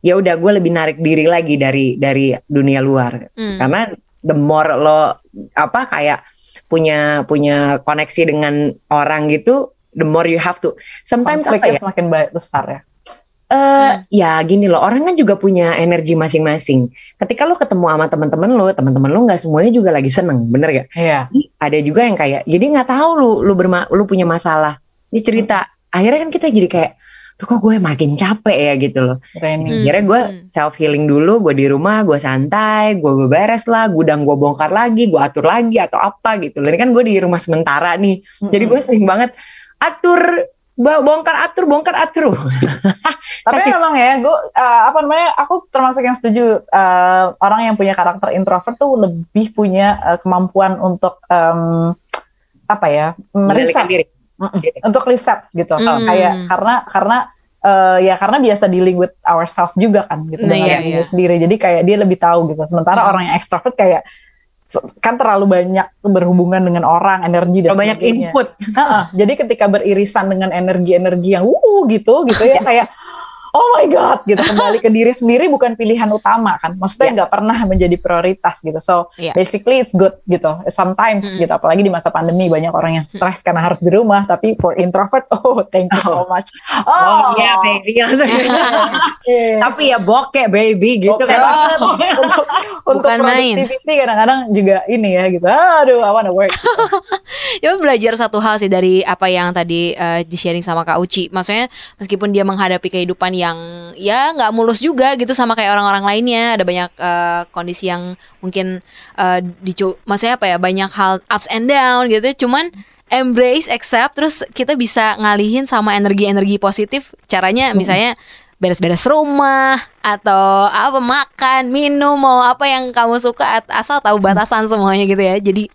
S1: Ya udah gue lebih narik diri lagi dari dari dunia luar hmm. karena the more lo apa kayak punya punya koneksi dengan orang gitu the more you have to sometimes
S4: apa ya semakin besar ya
S1: Uh, hmm. ya gini loh orang kan juga punya energi masing-masing. Ketika lo ketemu sama teman-teman lo, teman-teman lo nggak semuanya juga lagi seneng, bener gak?
S4: Iya.
S1: Ada juga yang kayak, jadi nggak tahu lu lu berma lu punya masalah. Ini cerita, hmm. akhirnya kan kita jadi kayak, Duh kok gue makin capek ya gitu loh. Hmm. Akhirnya gue hmm. self healing dulu, gue di rumah, gue santai, gue beberes lah, gudang gue bongkar lagi, gue atur lagi atau apa gitu. Ini kan gue di rumah sementara nih, hmm. jadi gue sering banget atur bongkar atur bongkar atur [LAUGHS]
S4: tapi memang ya gue uh, apa namanya aku termasuk yang setuju uh, orang yang punya karakter introvert tuh lebih punya uh, kemampuan untuk um, apa ya meriset diri. Untuk riset gitu mm. kayak karena karena uh, ya karena biasa dealing with ourselves juga kan gitu nah, dengan iya, iya. sendiri jadi kayak dia lebih tahu gitu sementara mm. orang yang extrovert kayak kan terlalu banyak berhubungan dengan orang, energi dan
S1: banyak input.
S4: Uh -uh. Jadi ketika beririsan dengan energi-energi yang uh gitu gitu ya kayak [LAUGHS] oh my god gitu kembali ke diri sendiri bukan pilihan utama kan maksudnya nggak yeah. pernah menjadi prioritas gitu so yeah. basically it's good gitu sometimes hmm. gitu apalagi di masa pandemi banyak orang yang stres hmm. karena harus di rumah tapi for introvert [LAUGHS] oh thank you so oh. much
S1: oh, oh yeah baby langsung yeah. tapi ya bokeh baby gitu
S4: kan oh. [LAUGHS] untuk, untuk productivity kadang-kadang juga ini ya gitu aduh I wanna work [LAUGHS] gitu.
S3: ya belajar satu hal sih dari apa yang tadi uh, di sharing sama Kak Uci maksudnya meskipun dia menghadapi kehidupan yang ya nggak mulus juga gitu sama kayak orang-orang lainnya. Ada banyak uh, kondisi yang mungkin uh, dicu maksudnya apa ya banyak hal ups and down gitu. Cuman embrace accept terus kita bisa ngalihin sama energi-energi positif. Caranya hmm. misalnya beres-beres rumah atau apa makan minum mau apa yang kamu suka asal tahu batasan semuanya gitu ya. Jadi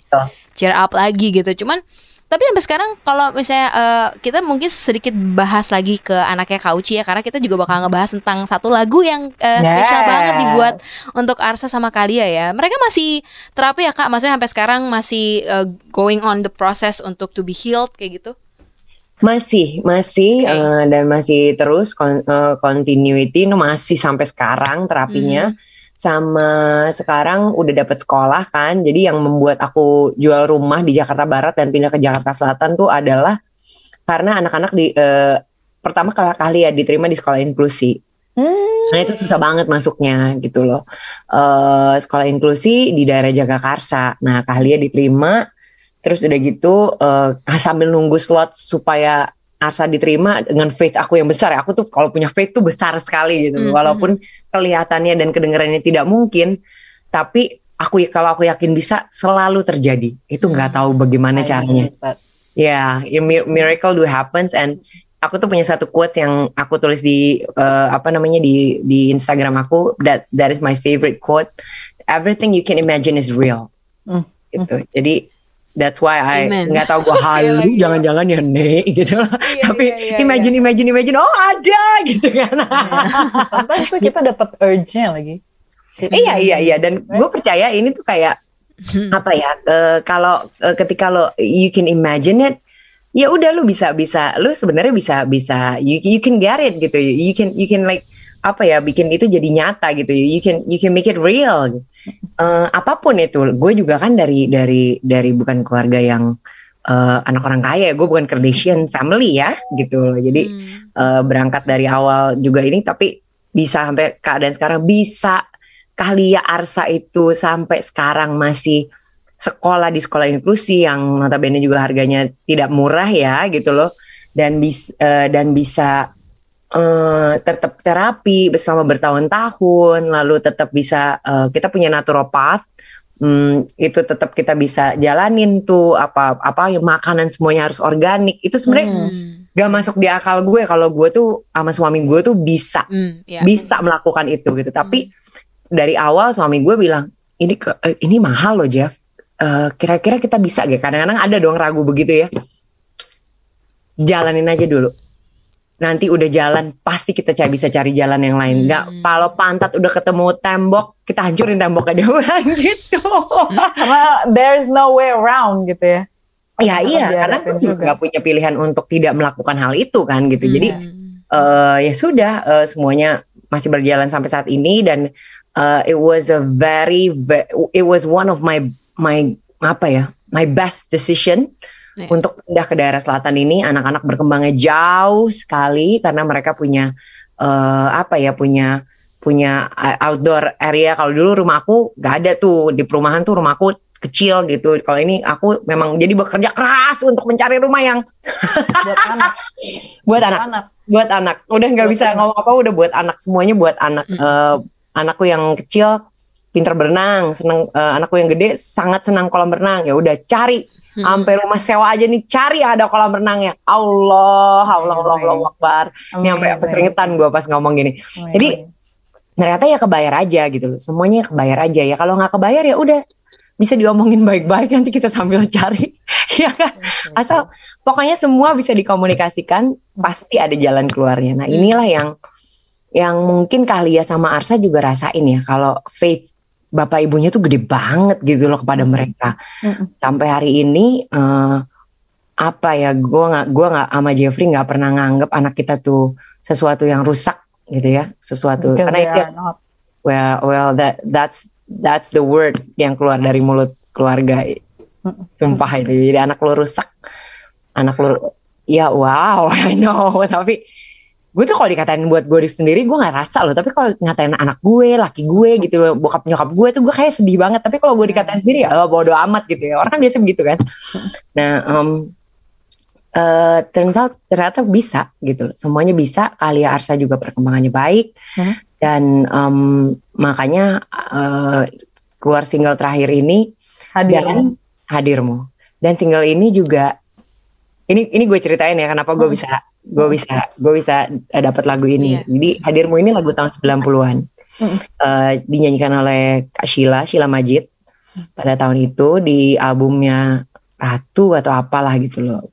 S3: cheer up lagi gitu. Cuman tapi sampai sekarang kalau misalnya uh, kita mungkin sedikit bahas lagi ke anaknya Kauci ya karena kita juga bakal ngebahas tentang satu lagu yang uh, yes. spesial banget dibuat untuk Arsa sama Kalia ya. Mereka masih terapi ya Kak, maksudnya sampai sekarang masih uh, going on the process untuk to be healed kayak gitu.
S1: Masih, masih okay. uh, dan masih terus con uh, continuity masih sampai sekarang terapinya. Hmm sama sekarang udah dapat sekolah kan. Jadi yang membuat aku jual rumah di Jakarta Barat dan pindah ke Jakarta Selatan tuh adalah karena anak-anak di uh, pertama kali ya diterima di sekolah inklusi. Hmm. Karena itu susah banget masuknya gitu loh. Uh, sekolah inklusi di daerah Jagakarsa. Nah, Kahlia diterima terus udah gitu uh, sambil nunggu slot supaya Arsa diterima dengan faith aku yang besar ya. Aku tuh kalau punya faith tuh besar sekali gitu. Mm -hmm. Walaupun kelihatannya dan kedengarannya tidak mungkin, tapi aku kalau aku yakin bisa selalu terjadi. Itu nggak tahu bagaimana caranya. Ya, yeah, miracle do happens and aku tuh punya satu quote yang aku tulis di uh, apa namanya di di Instagram aku that that is my favorite quote. Everything you can imagine is real. Mm. Gitu. Jadi That's why I nggak tahu gue [LAUGHS] halu, jangan-jangan ya nek gitu loh. Iya, Tapi iya, iya, imagine, iya. imagine, imagine, oh ada gitu kan.
S4: Iya. [LAUGHS] itu kita dapat urge-nya lagi.
S1: iya iya iya dan gue percaya ini tuh kayak hmm. apa ya? Uh, kalau uh, ketika lo you can imagine it, ya udah lo bisa bisa lo sebenarnya bisa bisa you you can get it gitu. You can you can like apa ya bikin itu jadi nyata gitu. You can you can make it real. Uh, apa pun itu. Gue juga kan dari dari dari bukan keluarga yang uh, anak orang kaya. Gue bukan Kardashian family ya gitu jadi hmm. uh, berangkat dari awal juga ini tapi bisa sampai keadaan sekarang bisa Kahlia Arsa itu sampai sekarang masih sekolah di sekolah inklusi yang notabene juga harganya tidak murah ya gitu loh. Dan bis uh, dan bisa uh, tetap terapi bersama bertahun-tahun, lalu tetap bisa uh, kita punya naturopath, um, itu tetap kita bisa jalanin tuh apa apa ya makanan semuanya harus organik. Itu sebenarnya hmm. gak masuk di akal gue kalau gue tuh sama suami gue tuh bisa hmm, yeah. bisa melakukan itu gitu. Tapi hmm. dari awal suami gue bilang ini ke, eh, ini mahal loh Jeff. kira-kira uh, kita bisa gak? Kadang-kadang ada dong ragu begitu ya. Jalanin aja dulu nanti udah jalan pasti kita cari bisa cari jalan yang lain. Nggak hmm. kalau pantat udah ketemu tembok kita hancurin temboknya dia [LAUGHS] bilang gitu.
S4: Karena there's no way around gitu ya.
S1: Ya iya karena aku juga nggak punya pilihan untuk tidak melakukan hal itu kan gitu. Hmm. jadi uh, ya sudah uh, semuanya masih berjalan sampai saat ini dan uh, it was a very, very it was one of my my apa ya my best decision Yeah. Untuk pindah ke daerah selatan ini anak-anak berkembangnya jauh sekali karena mereka punya uh, apa ya punya punya outdoor area. Kalau dulu rumahku nggak ada tuh di perumahan tuh rumahku kecil gitu. Kalau ini aku memang jadi bekerja keras untuk mencari rumah yang
S4: buat anak. [LAUGHS]
S1: buat anak. anak. Buat anak. Udah nggak bisa anak. ngomong apa udah buat anak semuanya buat anak. Mm. Uh, anakku yang kecil pinter berenang, seneng uh, anakku yang gede sangat senang kolam berenang. Ya udah cari Hmm. Sampai rumah sewa aja nih cari ada kolam renangnya. Allah, Allah, Allah, Allah, Allah Akbar. Ini sampai aku keringetan gue pas ngomong gini. Jadi ternyata ya kebayar aja gitu loh. Semuanya kebayar aja ya. Kalau nggak kebayar ya udah bisa diomongin baik-baik nanti kita sambil cari [LAUGHS] ya kan asal pokoknya semua bisa dikomunikasikan pasti ada jalan keluarnya nah hmm. inilah yang yang mungkin Kahlia sama Arsa juga rasain ya kalau faith bapak ibunya tuh gede banget gitu loh kepada mereka. Sampai hari ini uh, apa ya gue nggak gue nggak sama Jeffrey nggak pernah nganggep anak kita tuh sesuatu yang rusak gitu ya sesuatu Because karena itu well well that that's that's the word yang keluar dari mulut keluarga. Sumpah itu jadi anak lo rusak anak lo ya wow [LAUGHS] I know tapi gue tuh kalau dikatain buat gue sendiri gue nggak rasa loh. Tapi kalau ngatain anak gue laki gue gitu bokap nyokap gue tuh gue kayak sedih banget. Tapi kalau gue dikatain sendiri ya oh, bodo amat gitu ya. Orang kan biasa begitu kan. Nah um, uh, turns out ternyata bisa gitu semuanya bisa. Kalia Arsa juga perkembangannya baik. Hmm. dan um, makanya uh, keluar single terakhir ini
S4: hadirmu. dan
S1: hadirmu. Dan single ini juga ini ini gue ceritain ya kenapa gue hmm. bisa gue bisa gue bisa dapat lagu ini. Yeah. Jadi hadirmu ini lagu tahun 90-an. Mm. Uh, dinyanyikan oleh Kak Sheila, Sheila Majid pada tahun itu di albumnya Ratu atau apalah gitu loh.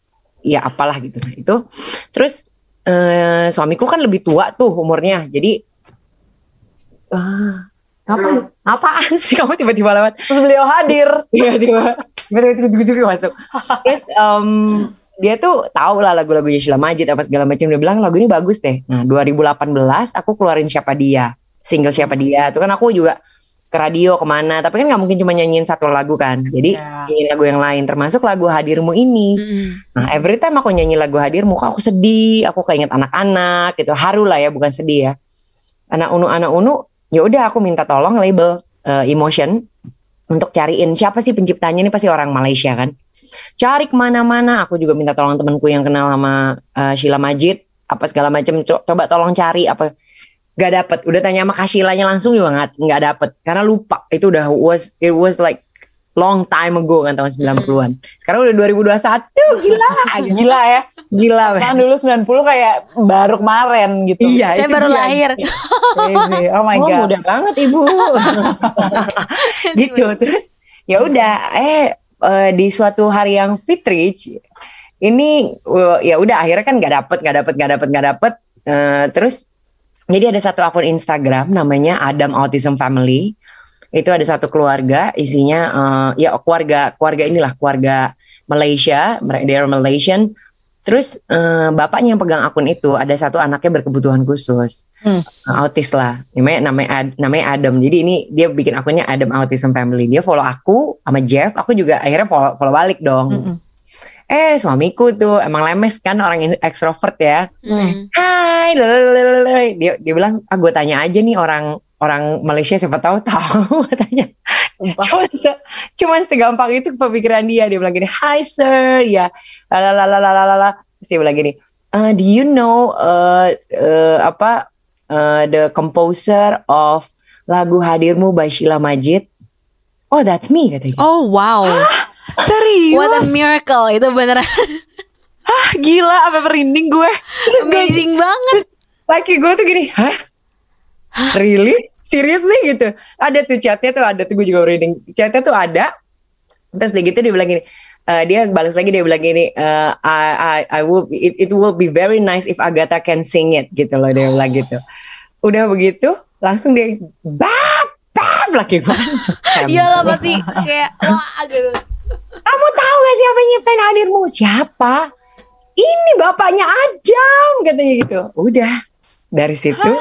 S1: Ya apalah gitu. Nah, itu terus uh, suamiku kan lebih tua tuh umurnya. Jadi uh, apa apaan sih kamu tiba-tiba lewat
S4: terus beliau hadir
S1: iya tiba tiba-tiba masuk [LAUGHS] terus um, dia tuh tahu lah lagu-lagunya Sheila Majid apa segala macam. Dia bilang lagu ini bagus deh. Nah 2018 aku keluarin siapa dia. Single siapa dia. Itu kan aku juga ke radio ke mana. Tapi kan nggak mungkin cuma nyanyiin satu lagu kan. Jadi yeah. nyanyiin lagu yang lain. Termasuk lagu hadirmu ini. Mm. nah every time aku nyanyi lagu hadirmu kok aku sedih. Aku keinget anak-anak gitu. Haru lah ya bukan sedih ya. Anak unu anak unu ya udah aku minta tolong label uh, emotion untuk cariin siapa sih penciptanya. Ini pasti orang Malaysia kan cari ke mana-mana aku juga minta tolong temanku yang kenal sama uh, Sheila Majid apa segala macam Co coba tolong cari apa gak dapet udah tanya sama Kasilanya langsung juga nggak nggak dapet karena lupa itu udah was it was like long time ago kan tahun 90-an. Sekarang udah 2021, gila.
S4: gila ya.
S1: Gila.
S4: Kan dulu 90 kayak baru kemarin gitu.
S3: Iya, saya baru dia. lahir. [LAUGHS]
S1: oh my oh, god. mudah banget Ibu. [LAUGHS] gitu. Terus ya udah eh uh, di suatu hari yang fitri ini uh, ya udah akhirnya kan nggak dapet nggak dapet nggak dapet nggak dapet. Uh, terus jadi ada satu akun Instagram namanya Adam Autism Family. Itu ada satu keluarga isinya uh, ya keluarga keluarga inilah keluarga Malaysia mereka Malaysian. Terus uh, bapaknya yang pegang akun itu ada satu anaknya berkebutuhan khusus, hmm. uh, autis lah, namanya namanya Ad, namanya Adam. Jadi ini dia bikin akunnya Adam Autism Family. Dia follow aku sama Jeff, aku juga akhirnya follow, follow balik dong. Hmm. Eh suamiku tuh emang lemes kan orang extrovert ya. Hmm. Hai, lalalala. dia dia bilang, ah gue tanya aja nih orang orang Malaysia siapa tahu tahu [LAUGHS] katanya cuma se, cuman segampang itu pemikiran dia dia bilang gini hi sir ya lalalalalalala terus dia bilang gini uh, do you know uh, uh, apa uh, the composer of lagu hadirmu by Sheila Majid. Oh that's me katanya.
S3: Oh wow.
S1: Ah, serius?
S3: What a miracle. Itu beneran [LAUGHS]
S1: ah gila apa merinding gue.
S3: Amazing banget.
S1: laki gue tuh gini hah? Really? Seriously gitu. Ada tuh chatnya tuh ada tuh gue juga reading chatnya tuh ada. Terus dia gitu dia bilang gini uh, dia balas lagi dia bilang gini uh, I, I I will it, it will be very nice if Agatha can sing it gitu loh dia bilang gitu udah begitu langsung dia bab bab lagi [LAUGHS] gue
S3: iyalah pasti kayak wah gitu
S1: kamu tahu gak siapa yang nyiptain hadirmu siapa ini bapaknya Adam katanya gitu udah dari situ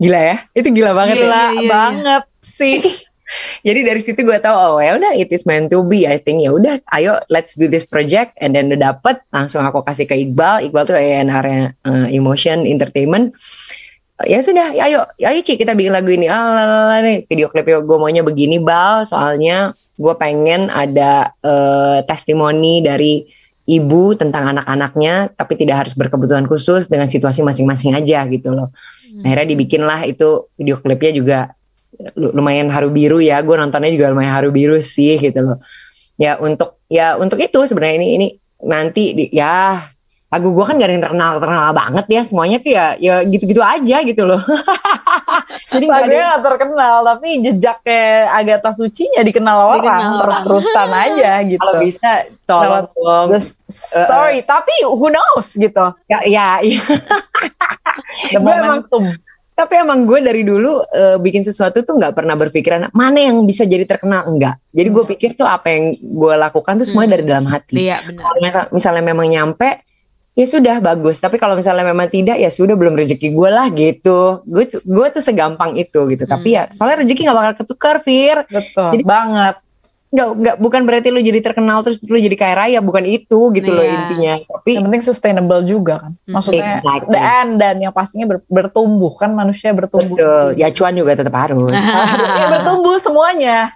S1: Gila ya, itu gila banget
S4: gila ya. Gila iya, iya. banget iya. sih.
S1: Jadi dari situ gue tahu oh ya udah it is meant to be. I think ya udah, ayo let's do this project and then udah dapet langsung aku kasih ke Iqbal. Iqbal tuh A&R uh, emotion entertainment. ya sudah ya ayo ya ayo Ci kita bikin lagu ini ah nih video klipnya gue maunya begini bal soalnya gue pengen ada uh, testimoni dari ibu tentang anak-anaknya tapi tidak harus berkebutuhan khusus dengan situasi masing-masing aja gitu loh hmm. akhirnya dibikinlah itu video klipnya juga lumayan haru biru ya. Gue nontonnya juga lumayan haru biru sih gitu loh. Ya untuk ya untuk itu sebenarnya ini ini nanti di, ya lagu gue kan gak ada yang terkenal terkenal banget ya. Semuanya tuh ya ya gitu-gitu aja gitu loh. [LAUGHS]
S4: Jadi gak terkenal tapi jejaknya Agatha Suci dikenal orang dikenal terus-terusan [LAUGHS] aja gitu.
S1: Kalau bisa tolong dong.
S4: the story uh, tapi who knows gitu.
S1: Ya ya, ya. the momentum tapi emang gue dari dulu uh, bikin sesuatu tuh nggak pernah berpikiran mana yang bisa jadi terkenal enggak jadi gue hmm. pikir tuh apa yang gue lakukan tuh semuanya hmm. dari dalam hati
S3: iya, benar. Misal,
S1: misalnya memang nyampe ya sudah bagus tapi kalau misalnya memang tidak ya sudah belum rezeki gue lah gitu gue gue tuh segampang itu gitu hmm. tapi ya soalnya rezeki nggak bakal ketukar Fir
S4: betul jadi, banget
S1: nggak nggak bukan berarti lu jadi terkenal terus lu jadi kaya raya bukan itu gitu yeah. loh iya. intinya
S4: tapi yang penting sustainable juga kan maksudnya exactly. dan dan yang pastinya ber, bertumbuh kan manusia bertumbuh
S1: Betul. ya cuan juga tetap harus [LAUGHS]
S4: ya bertumbuh semuanya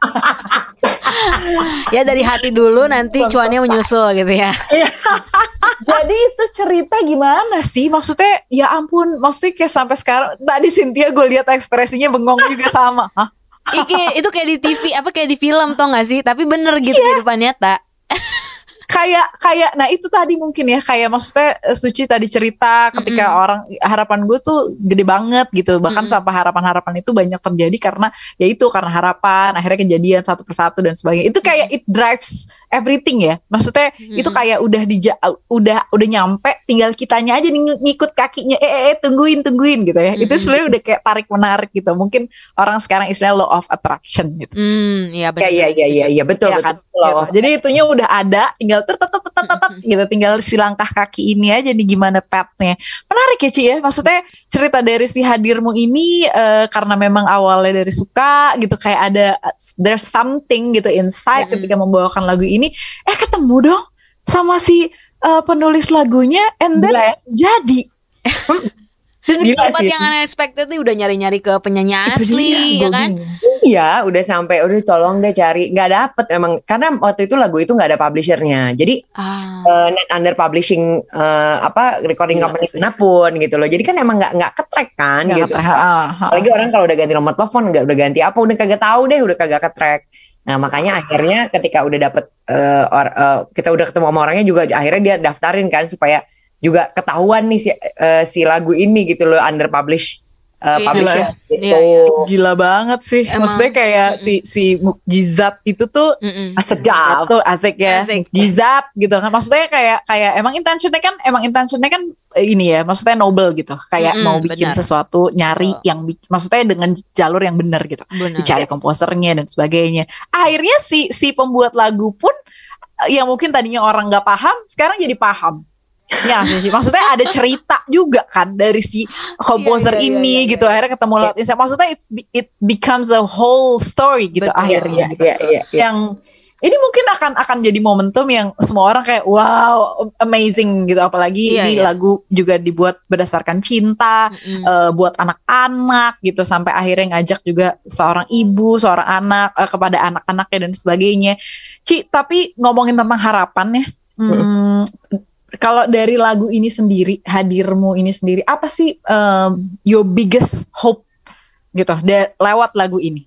S3: ya dari hati dulu nanti cuannya menyusul gitu ya iya. [LAUGHS]
S4: jadi itu cerita gimana sih maksudnya ya ampun maksudnya kayak sampai sekarang tadi Cynthia gue lihat ekspresinya bengong juga sama Hah?
S3: Iki, itu kayak di TV apa kayak di film tau gak sih tapi bener gitu yeah. kehidupan nyata
S4: kayak kayak nah itu tadi mungkin ya kayak maksudnya eh, Suci tadi cerita ketika mm -hmm. orang harapan gue tuh gede banget gitu bahkan mm -hmm. sampai harapan-harapan itu banyak terjadi karena ya itu karena harapan akhirnya kejadian satu persatu dan sebagainya itu kayak it drives everything ya maksudnya mm -hmm. itu kayak udah di udah udah nyampe tinggal kitanya aja nih ngikut kakinya eh, eh, eh tungguin tungguin gitu ya mm -hmm. itu sebenarnya udah kayak tarik menarik gitu mungkin orang sekarang istilah law of attraction gitu
S3: mm,
S1: ya benar ya ya ya ya betul ya,
S4: betul, kan? betul. Jadi itunya udah ada tinggal tinggal gitu tinggal si langkah kaki ini aja nih gimana petnya menarik ya Ci ya maksudnya cerita dari si hadirmu ini uh, karena memang awalnya dari suka gitu kayak ada there's something gitu inside mm-hmm. ketika membawakan lagu ini eh ketemu dong sama si uh, penulis lagunya and then. Ya? jadi [LAUGHS]
S3: Dan di tempat yang unexpected nih udah nyari-nyari ke penyanyi asli ya kan?
S1: Iya, udah sampai udah tolong deh cari, nggak dapet emang karena waktu itu lagu itu nggak ada publishernya. Jadi ah. uh, net under publishing uh, apa recording Gila company mana pun gitu loh. Jadi kan emang nggak nggak ketrek kan gak gitu. Ketrek. Ah, ah. Apalagi orang kalau udah ganti nomor telepon nggak udah ganti apa udah kagak tahu deh udah kagak ketrek. Nah makanya akhirnya ketika udah dapet uh, or, uh, kita udah ketemu sama orangnya juga akhirnya dia daftarin kan supaya juga ketahuan nih si, uh, si lagu ini gitu loh under publish uh, iya, publisher
S4: gitu. Iya, iya. Gila banget sih. Emang. Maksudnya kayak mm -mm. si si mukjizat itu tuh mm -mm.
S1: sedap.
S4: Tuh asik ya. Asik. Mukjizat gitu kan. Maksudnya kayak kayak emang intentionnya kan emang intentionnya kan eh, ini ya, maksudnya noble gitu. Kayak mm -mm, mau bikin benar. sesuatu, nyari oh. yang maksudnya dengan jalur yang benar gitu. Benar. Dicari komposernya dan sebagainya. Akhirnya si si pembuat lagu pun yang mungkin tadinya orang nggak paham, sekarang jadi paham Ya sih, maksudnya ada cerita juga kan dari si komposer iya, iya, ini iya, iya, gitu. Akhirnya ketemu lewat Instagram. Maksudnya it's, it becomes a whole story gitu Betul, akhirnya. Iya, iya, iya, Yang ini mungkin akan akan jadi momentum yang semua orang kayak wow amazing gitu. Apalagi iya, ini iya. lagu juga dibuat berdasarkan cinta mm -hmm. uh, buat anak-anak gitu sampai akhirnya ngajak juga seorang ibu, seorang anak uh, kepada anak-anaknya dan sebagainya. Ci, tapi ngomongin tentang harapan ya. Mm -hmm kalau dari lagu ini sendiri, hadirmu ini sendiri, apa sih um, your biggest hope gitu lewat lagu ini?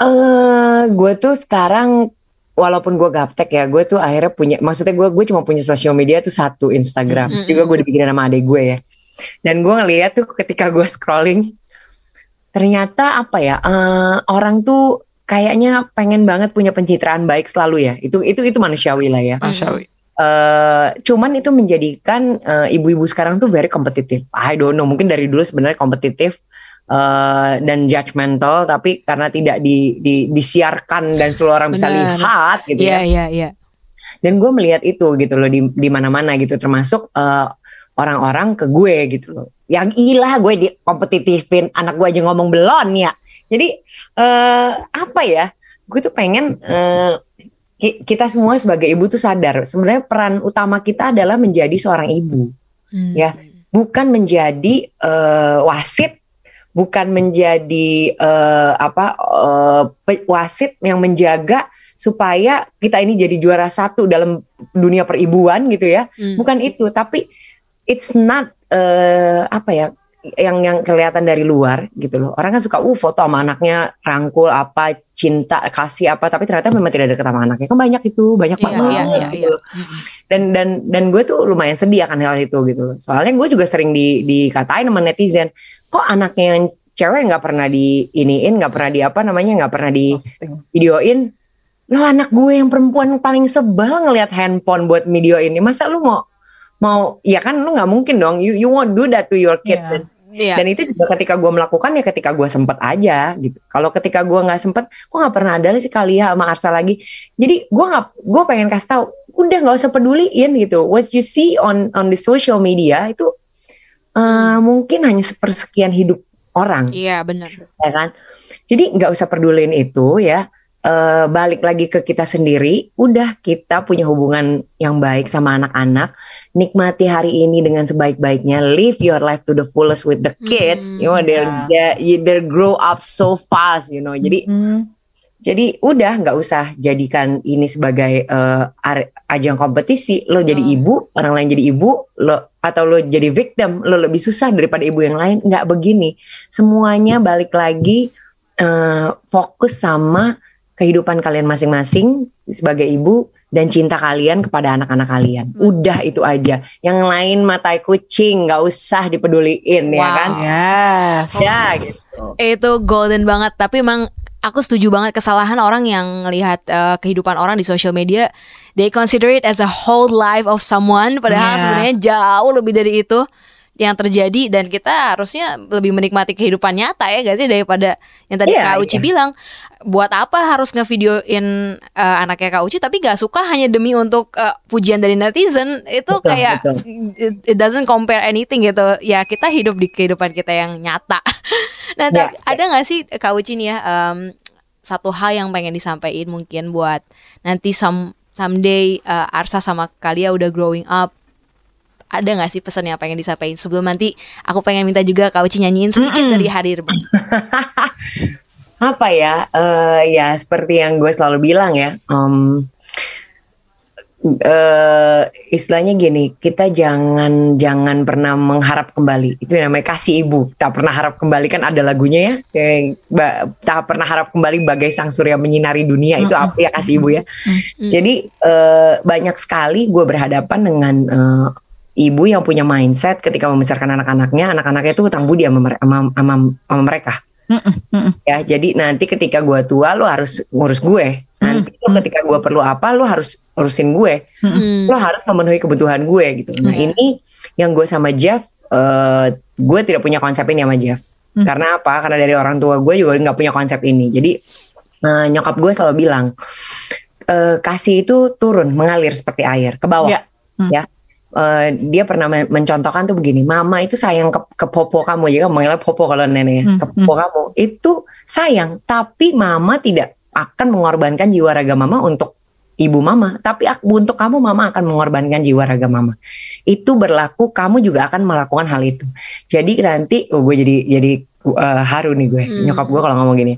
S1: Uh, gue tuh sekarang walaupun gue gaptek ya, gue tuh akhirnya punya, maksudnya gue gue cuma punya sosial media tuh satu Instagram, mm -hmm. juga gue dibikin sama adek gue ya. Dan gue ngeliat tuh ketika gue scrolling, ternyata apa ya uh, orang tuh kayaknya pengen banget punya pencitraan baik selalu ya. Itu itu itu manusiawi lah ya.
S4: Manusiawi.
S1: Uh, cuman itu menjadikan uh, ibu-ibu sekarang tuh very kompetitif. I don't know, mungkin dari dulu sebenarnya kompetitif uh, dan judgmental, tapi karena tidak di, di, disiarkan dan seluruh orang bisa lihat gitu
S3: yeah, ya. Yeah. Yeah.
S1: Dan gue melihat itu gitu loh di di mana-mana gitu, termasuk orang orang-orang ke gue gitu loh. Yang ilah gue di kompetitifin, anak gue aja ngomong belon ya. Jadi uh, apa ya? Gue tuh pengen uh, kita semua sebagai ibu tuh sadar sebenarnya peran utama kita adalah menjadi seorang ibu hmm. ya bukan menjadi uh, wasit bukan menjadi uh, apa uh, wasit yang menjaga supaya kita ini jadi juara satu dalam dunia peribuan gitu ya. Hmm. Bukan itu, tapi it's not uh, apa ya yang yang kelihatan dari luar gitu loh. Orang kan suka uh foto sama anaknya rangkul apa cinta kasih apa tapi ternyata memang tidak ada sama anaknya. Kan banyak itu, banyak yeah, banget yeah, yeah, gitu. Yeah. Dan dan dan gue tuh lumayan sedih akan hal itu gitu loh. Soalnya gue juga sering di dikatain sama netizen, kok anaknya yang cewek nggak pernah di iniin, nggak pernah di apa namanya, nggak pernah di videoin. Lo anak gue yang perempuan paling sebel ngelihat handphone buat video ini. Masa lu mau mau ya kan lu nggak mungkin dong. You you won't do that to your kids yeah. dan yeah. dan itu juga ketika gue melakukan ya ketika gue sempet aja gitu. Kalau ketika gue nggak sempet gue nggak pernah ada sih kali ya sama Arsa lagi. Jadi gue nggak gue pengen kasih tahu udah nggak usah peduliin gitu. What you see on on the social media itu uh, mungkin hanya sepersekian hidup orang.
S3: Iya yeah, benar.
S1: Ya kan? Jadi nggak usah peduliin itu ya uh, balik lagi ke kita sendiri, udah kita punya hubungan yang baik sama anak-anak, nikmati hari ini dengan sebaik-baiknya, live your life to the fullest with the kids, mm, you know, they yeah. they grow up so fast, you know, jadi mm. jadi udah nggak usah jadikan ini sebagai uh, ajang kompetisi, lo jadi oh. ibu, orang lain jadi ibu, lo atau lo jadi victim, lo lebih susah daripada ibu yang lain, nggak begini, semuanya balik lagi uh, fokus sama kehidupan kalian masing-masing sebagai ibu dan cinta kalian kepada anak-anak kalian. Hmm. Udah itu aja. Yang lain matai kucing nggak usah dipeduliin ya wow. ya kan?
S4: Yes.
S1: Ya gitu.
S3: Itu golden banget. Tapi emang aku setuju banget kesalahan orang yang melihat uh, kehidupan orang di social media. They consider it as a whole life of someone. Padahal yeah. sebenarnya jauh lebih dari itu yang terjadi dan kita harusnya lebih menikmati kehidupan nyata ya gak sih daripada yang tadi yeah, Kak Uci yeah. bilang. Buat apa harus ngevideoin uh, anaknya Kak Uci tapi gak suka hanya demi untuk uh, pujian dari netizen? Itu betul, kayak betul. It, it doesn't compare anything gitu. Ya kita hidup di kehidupan kita yang nyata. [LAUGHS] Nah yeah, ada nggak sih Kak Uci nih ya um, satu hal yang pengen disampaikan mungkin buat nanti some someday uh, Arsa sama Kalia udah growing up ada gak sih pesan yang pengen disampaikan? Sebelum nanti aku pengen minta juga Kak Uci nyanyiin sedikit mm dari Hadir [LAUGHS]
S1: apa ya? Uh, ya seperti yang gue selalu bilang ya um, uh, istilahnya gini kita jangan jangan pernah mengharap kembali. Itu namanya kasih ibu. Tak pernah harap kembali kan ada lagunya ya. Tak pernah harap kembali bagai sang surya menyinari dunia. Itu apa ya kasih ibu ya? Jadi uh, banyak sekali gue berhadapan dengan uh, ibu yang punya mindset ketika membesarkan anak-anaknya anak-anaknya itu hutang budi sama, sama, sama, sama mereka Ya, jadi nanti ketika gue tua lo harus ngurus gue. Nanti lo ketika gue perlu apa lo harus urusin gue. Mm. Lo harus memenuhi kebutuhan gue gitu. Nah, mm. ini yang gue sama Jeff uh, gue tidak punya konsep ini sama Jeff. Mm. Karena apa? Karena dari orang tua gue juga nggak punya konsep ini. Jadi uh, nyokap gue selalu bilang uh, kasih itu turun mengalir seperti air ke bawah. Yeah. Mm. Ya uh, dia pernah mencontohkan tuh begini, mama itu sayang ke, ke popo kamu ya, manggilnya popo kalau nenek ya, hmm, ke popo hmm. kamu itu sayang, tapi mama tidak akan mengorbankan jiwa raga mama untuk ibu mama, tapi untuk kamu mama akan mengorbankan jiwa raga mama. Itu berlaku, kamu juga akan melakukan hal itu. Jadi nanti, oh gue jadi jadi uh, haru nih gue, hmm. nyokap gue kalau ngomong gini.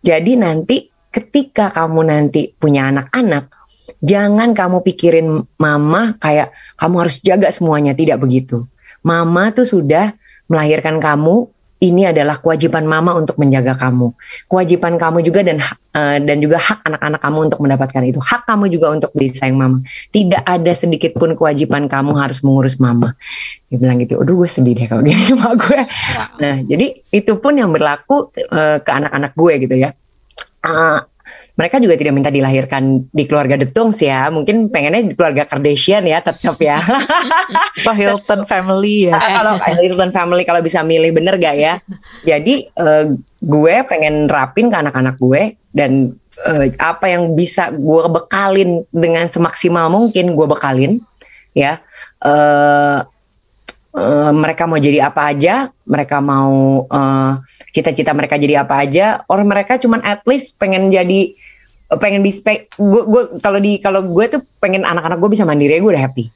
S1: Jadi nanti ketika kamu nanti punya anak-anak, Jangan kamu pikirin mama kayak kamu harus jaga semuanya, tidak begitu. Mama tuh sudah melahirkan kamu, ini adalah kewajiban mama untuk menjaga kamu. Kewajiban kamu juga dan uh, dan juga hak anak-anak kamu untuk mendapatkan itu. Hak kamu juga untuk disayang mama. Tidak ada sedikit pun kewajiban kamu harus mengurus mama. Dia bilang gitu. Aduh gue sedih deh kalau gini sama gue. Nah, jadi itu pun yang berlaku uh, ke anak-anak gue gitu ya. Uh, mereka juga tidak minta dilahirkan di keluarga Detung sih ya. Mungkin pengennya di keluarga Kardashian ya tetap ya. [LAUGHS]
S4: Atau Hilton family ya.
S1: kalau Hilton family kalau bisa milih bener gak ya? Jadi uh, gue pengen rapin ke anak-anak gue dan uh, apa yang bisa gue bekalin dengan semaksimal mungkin gue bekalin ya. Uh, Uh, mereka mau jadi apa aja, mereka mau cita-cita uh, mereka jadi apa aja, orang mereka cuman at least pengen jadi pengen bisa gue gue kalau di kalau gue tuh pengen anak-anak gue bisa mandiri gue udah happy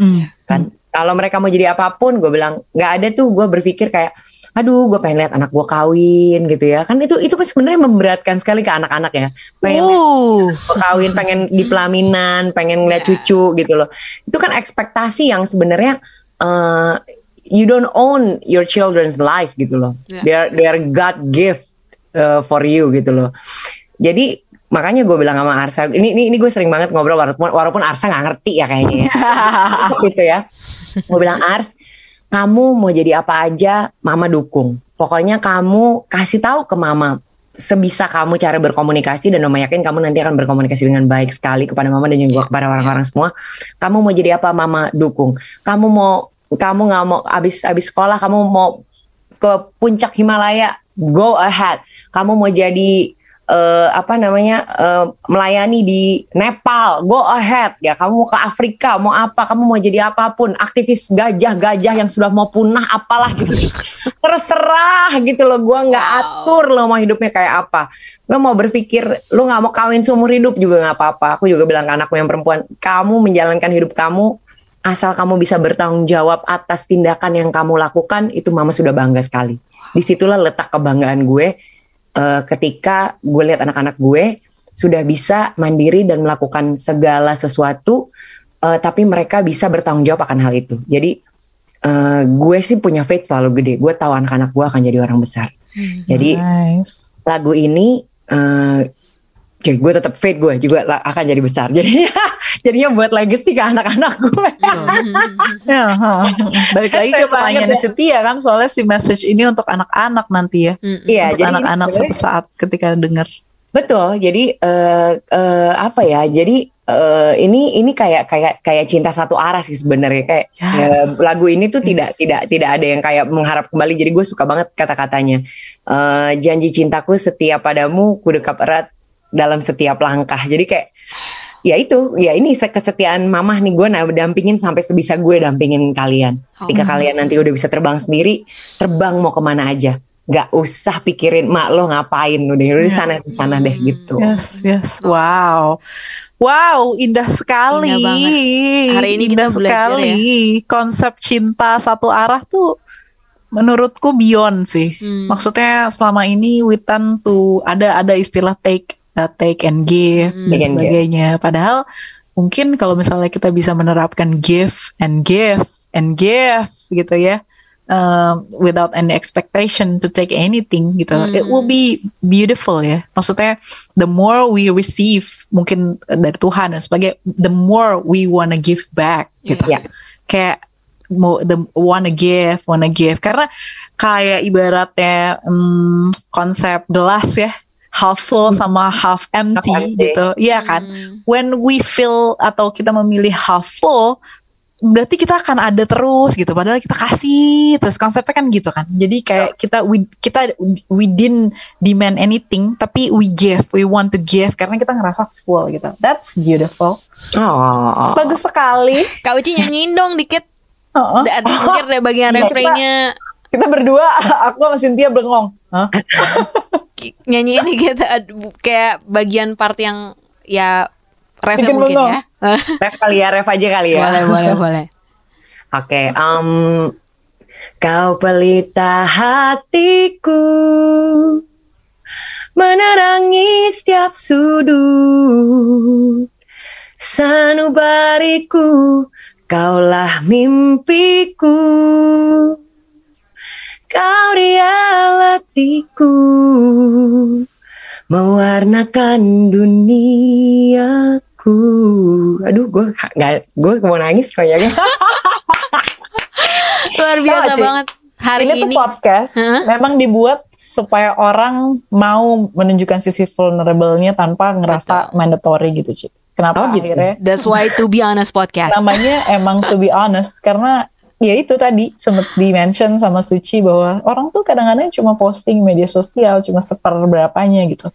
S1: mm. kan kalau mereka mau jadi apa pun gue bilang nggak ada tuh gue berpikir kayak aduh gue pengen lihat anak gue kawin gitu ya kan itu itu sebenarnya memberatkan sekali ke anak-anak ya pengen uh. kawin pengen di pelaminan pengen ngeliat yeah. cucu gitu loh itu kan ekspektasi yang sebenarnya uh, you don't own your children's life gitu loh yeah. they are they are God gift uh, for you gitu loh jadi makanya gue bilang sama Arsa ini ini, ini gue sering banget ngobrol walaupun walaupun Arsa nggak ngerti ya kayaknya ya [LAUGHS] gitu ya gue bilang Ars kamu mau jadi apa aja, mama dukung. Pokoknya kamu kasih tahu ke mama sebisa kamu cara berkomunikasi dan mama yakin kamu nanti akan berkomunikasi dengan baik sekali kepada mama dan juga kepada orang-orang semua. Kamu mau jadi apa, mama dukung. Kamu mau kamu nggak mau abis abis sekolah kamu mau ke puncak Himalaya, go ahead. Kamu mau jadi uh, apa namanya uh, melayani di Nepal, go ahead ya. Kamu mau ke Afrika, mau apa? Kamu mau jadi apa pun, aktivis gajah-gajah yang sudah mau punah apalah gitu. [LAUGHS] Terserah gitu loh. Gua nggak wow. atur lo mau hidupnya kayak apa. Lo mau berpikir lo nggak mau kawin seumur hidup juga nggak apa-apa. Aku juga bilang ke anakku yang perempuan, kamu menjalankan hidup kamu asal kamu bisa bertanggung jawab atas tindakan yang kamu lakukan itu mama sudah bangga sekali. Di situlah letak kebanggaan gue uh, ketika gue lihat anak-anak gue sudah bisa mandiri dan melakukan segala sesuatu, uh, tapi mereka bisa bertanggung jawab akan hal itu. Jadi uh, gue sih punya faith selalu gede. Gue tahu anak-anak gue akan jadi orang besar. Hmm, jadi nice. lagu ini uh, jadi gue tetap faith gue juga akan jadi besar. Jadi [LAUGHS] jadinya buat legacy ke anak-anak gue. [LAUGHS]
S4: ya, balik lagi ke pertanyaan ya. Setia kan soalnya si message ini untuk anak-anak nanti ya. Iya, untuk anak-anak suatu saat ketika dengar.
S1: Betul. Jadi uh, uh, apa ya? Jadi uh, ini ini kayak kayak kayak cinta satu arah sih sebenarnya kayak yes. uh, lagu ini tuh yes. tidak tidak tidak ada yang kayak mengharap kembali. Jadi gue suka banget kata-katanya. Uh, janji cintaku setia padamu, ku dekap erat dalam setiap langkah. Jadi kayak ya itu ya ini kesetiaan mamah nih gue nah dampingin sampai sebisa gue dampingin kalian. Ketika oh. kalian nanti udah bisa terbang sendiri, terbang mau ke mana aja. Gak usah pikirin mak lo ngapain udah di ya. sana di sana deh gitu.
S4: Yes yes wow. Wow, indah sekali. Indah
S3: Hari ini indah kita belajar sekali.
S4: ya. Konsep cinta satu arah tuh menurutku beyond sih. Hmm. Maksudnya selama ini Witan tuh ada ada istilah take uh, take and give hmm. dan sebagainya. Padahal mungkin kalau misalnya kita bisa menerapkan give and give and give gitu ya. Uh, without any expectation to take anything gitu, hmm. it will be beautiful ya. Maksudnya the more we receive mungkin dari Tuhan dan sebagai the more we wanna give back gitu. Yeah. Kayak mau the wanna give, wanna give karena kayak ibaratnya um, konsep gelas ya half full hmm. sama half empty, half empty. gitu. Iya kan? Hmm. When we feel atau kita memilih half full, berarti kita akan ada terus gitu. Padahal kita kasih terus konsepnya kan gitu kan. Jadi kayak kita we, kita we didn't demand anything, tapi we give, we want to give karena kita ngerasa full gitu. That's beautiful. Oh. Bagus sekali.
S3: Kak Uci nyanyiin dong dikit. Oh, oh. [LAUGHS] Mungkin ada bagian refrainnya.
S4: Kita, kita berdua, aku sama Cynthia bengong. Huh? [LAUGHS]
S3: nyanyi ini kita kayak bagian part yang ya ref mungkin ya. [LAUGHS]
S1: ref kali ya, ref aja kali ya.
S3: Boleh, boleh, [LAUGHS] boleh.
S1: Oke, okay, um, kau pelita hatiku menerangi setiap sudut sanubariku kaulah mimpiku Kau realatiku mewarnakan duniaku. Aduh, gue nggak, gue mau nangis ya. [LAUGHS]
S3: Luar biasa oh, banget. Hari ini,
S4: ini tuh podcast huh? memang dibuat supaya orang mau menunjukkan sisi vulnerable-nya tanpa ngerasa Betul. mandatory gitu, Cik. Kenapa oh, gitu. akhirnya?
S3: That's why to be honest podcast.
S4: Namanya emang to be honest karena ya itu tadi sempat di mention sama Suci bahwa orang tuh kadang-kadang cuma posting media sosial cuma seperberapanya gitu.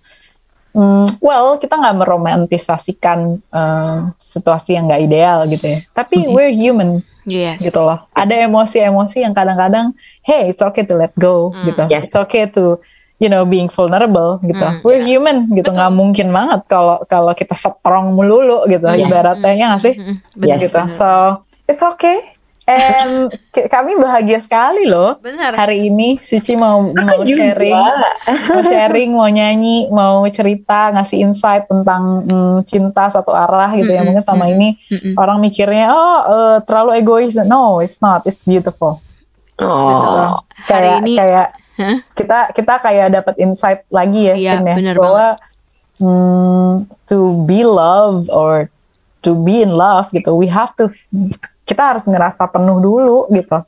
S4: Hmm, well, kita nggak meromantisasikan um, situasi yang nggak ideal gitu ya. Tapi okay. we're human, yes. gitu loh. Ada emosi-emosi yang kadang-kadang, hey, it's okay to let go, mm. gitu. Yes. It's okay to, you know, being vulnerable, gitu. Mm, we're yeah. human, gitu. Nggak mungkin banget kalau kalau kita strong melulu, gitu. Yes. Ibaratnya mm. nggak sih, mm, yes. gitu. So it's okay And kami bahagia sekali loh.
S3: Benar.
S4: Hari ini Suci mau mau sharing, mau sharing, mau nyanyi, mau cerita, ngasih insight tentang mm, cinta satu arah gitu mm -hmm. ya. Mungkin sama mm -hmm. ini mm -hmm. orang mikirnya oh uh, terlalu egois. No, it's not. It's beautiful.
S1: Oh.
S4: Kayak ini, kayak huh? kita kita kayak dapat insight lagi ya,
S3: iya,
S4: ya
S3: bener
S4: bahwa mm, to be loved or to be in love gitu, we have to kita harus ngerasa penuh dulu gitu.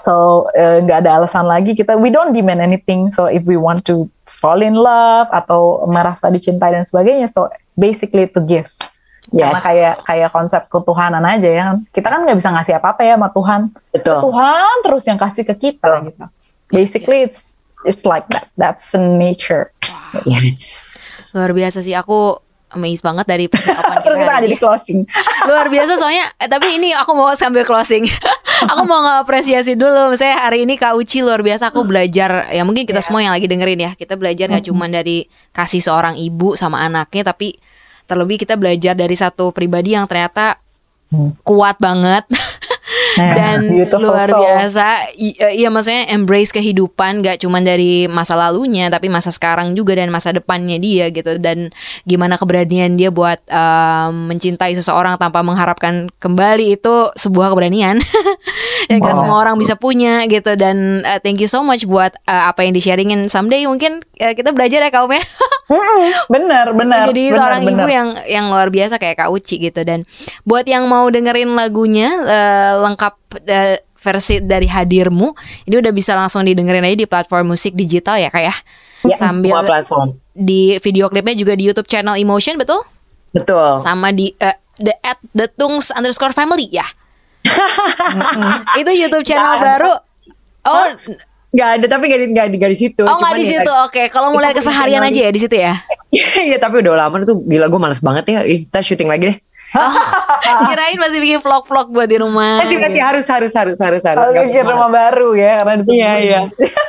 S4: So eh, nggak uh, ada alasan lagi kita we don't demand anything. So if we want to fall in love atau merasa dicintai dan sebagainya, so it's basically to give. Yes. Karena kayak kayak konsep ketuhanan aja ya kan. Kita kan nggak bisa ngasih apa-apa ya sama Tuhan.
S1: Betul.
S4: Tuhan terus yang kasih ke kita Betul. gitu. Basically it's it's like that. That's nature.
S1: Wow. Yes.
S3: Luar biasa sih aku amazed banget dari percakapan
S4: kita. [LAUGHS] Terus kita jadi closing. [LAUGHS]
S3: Luar biasa soalnya eh, tapi ini aku mau sambil closing. [LAUGHS] aku mau ngapresiasi dulu misalnya hari ini Kak Uci luar biasa aku belajar ya mungkin kita yeah. semua yang lagi dengerin ya. Kita belajar nggak mm -hmm. cuma dari kasih seorang ibu sama anaknya tapi terlebih kita belajar dari satu pribadi yang ternyata mm. kuat banget dan luar biasa. Iya maksudnya embrace kehidupan gak cuma dari masa lalunya tapi masa sekarang juga dan masa depannya dia gitu. Dan gimana keberanian dia buat um, mencintai seseorang tanpa mengharapkan kembali itu sebuah keberanian. [LAUGHS] Yang gak semua orang bisa punya gitu. Dan uh, thank you so much buat uh, apa yang di sharingin someday mungkin uh, kita belajar ya kaum ya [LAUGHS]
S4: bener bener
S3: jadi
S4: bener,
S3: seorang
S4: bener.
S3: ibu yang yang luar biasa kayak Kak Uci gitu. Dan buat yang mau dengerin lagunya uh, lengkap uh, versi dari hadirmu ini udah bisa langsung didengerin aja di platform musik digital ya kak ya,
S1: ya sambil platform.
S3: di video klipnya juga di YouTube channel Emotion betul
S1: betul
S3: sama di uh, the at the tungs underscore family ya [LAUGHS] itu YouTube channel baru oh
S1: Gak ada tapi gak di, gak di, gak di situ.
S3: Oh gak di ya, situ. Oke, okay. kalau mulai keseharian aja ya di situ ya. [LAUGHS]
S1: Iya tapi udah lama tuh gila gue males banget ya. Kita syuting lagi deh.
S3: Oh, [LAUGHS] kirain masih bikin vlog-vlog buat di rumah.
S1: Nanti gitu. harus harus harus harus harus.
S4: Oh, bikin rumah baru ya karena
S1: Iya iya. [LAUGHS]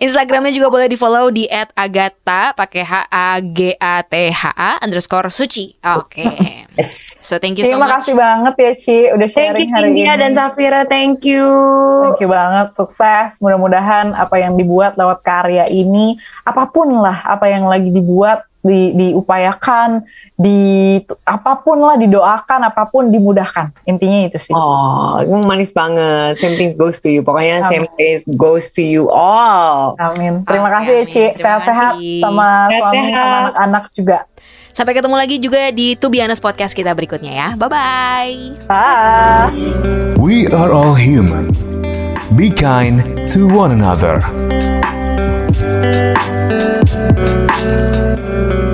S3: Instagramnya juga boleh di follow di @agata pakai h a g a t h a underscore suci. Oke. Okay.
S1: Yes.
S3: So thank you
S4: Terima
S3: so much.
S4: Terima kasih banget ya Ci udah sharing
S1: hari
S4: ini.
S1: dan Safira, thank you.
S4: Thank you banget, sukses. Mudah-mudahan apa yang dibuat lewat karya ini, apa pun lah apa yang lagi dibuat di, diupayakan, di apa pun lah didoakan, apa pun dimudahkan. Intinya itu sih.
S1: Oh, manis banget. Same things goes to you. Pokoknya amin. same things goes to you all.
S4: Amin. Terima kasih ya, Ci. Sehat-sehat sama Sehat suami sama anak-anak juga.
S3: Sampai ketemu lagi juga di Tubianas Podcast kita berikutnya ya. Bye-bye.
S4: Bye.
S2: We are all human. Be kind to one another. Thank you.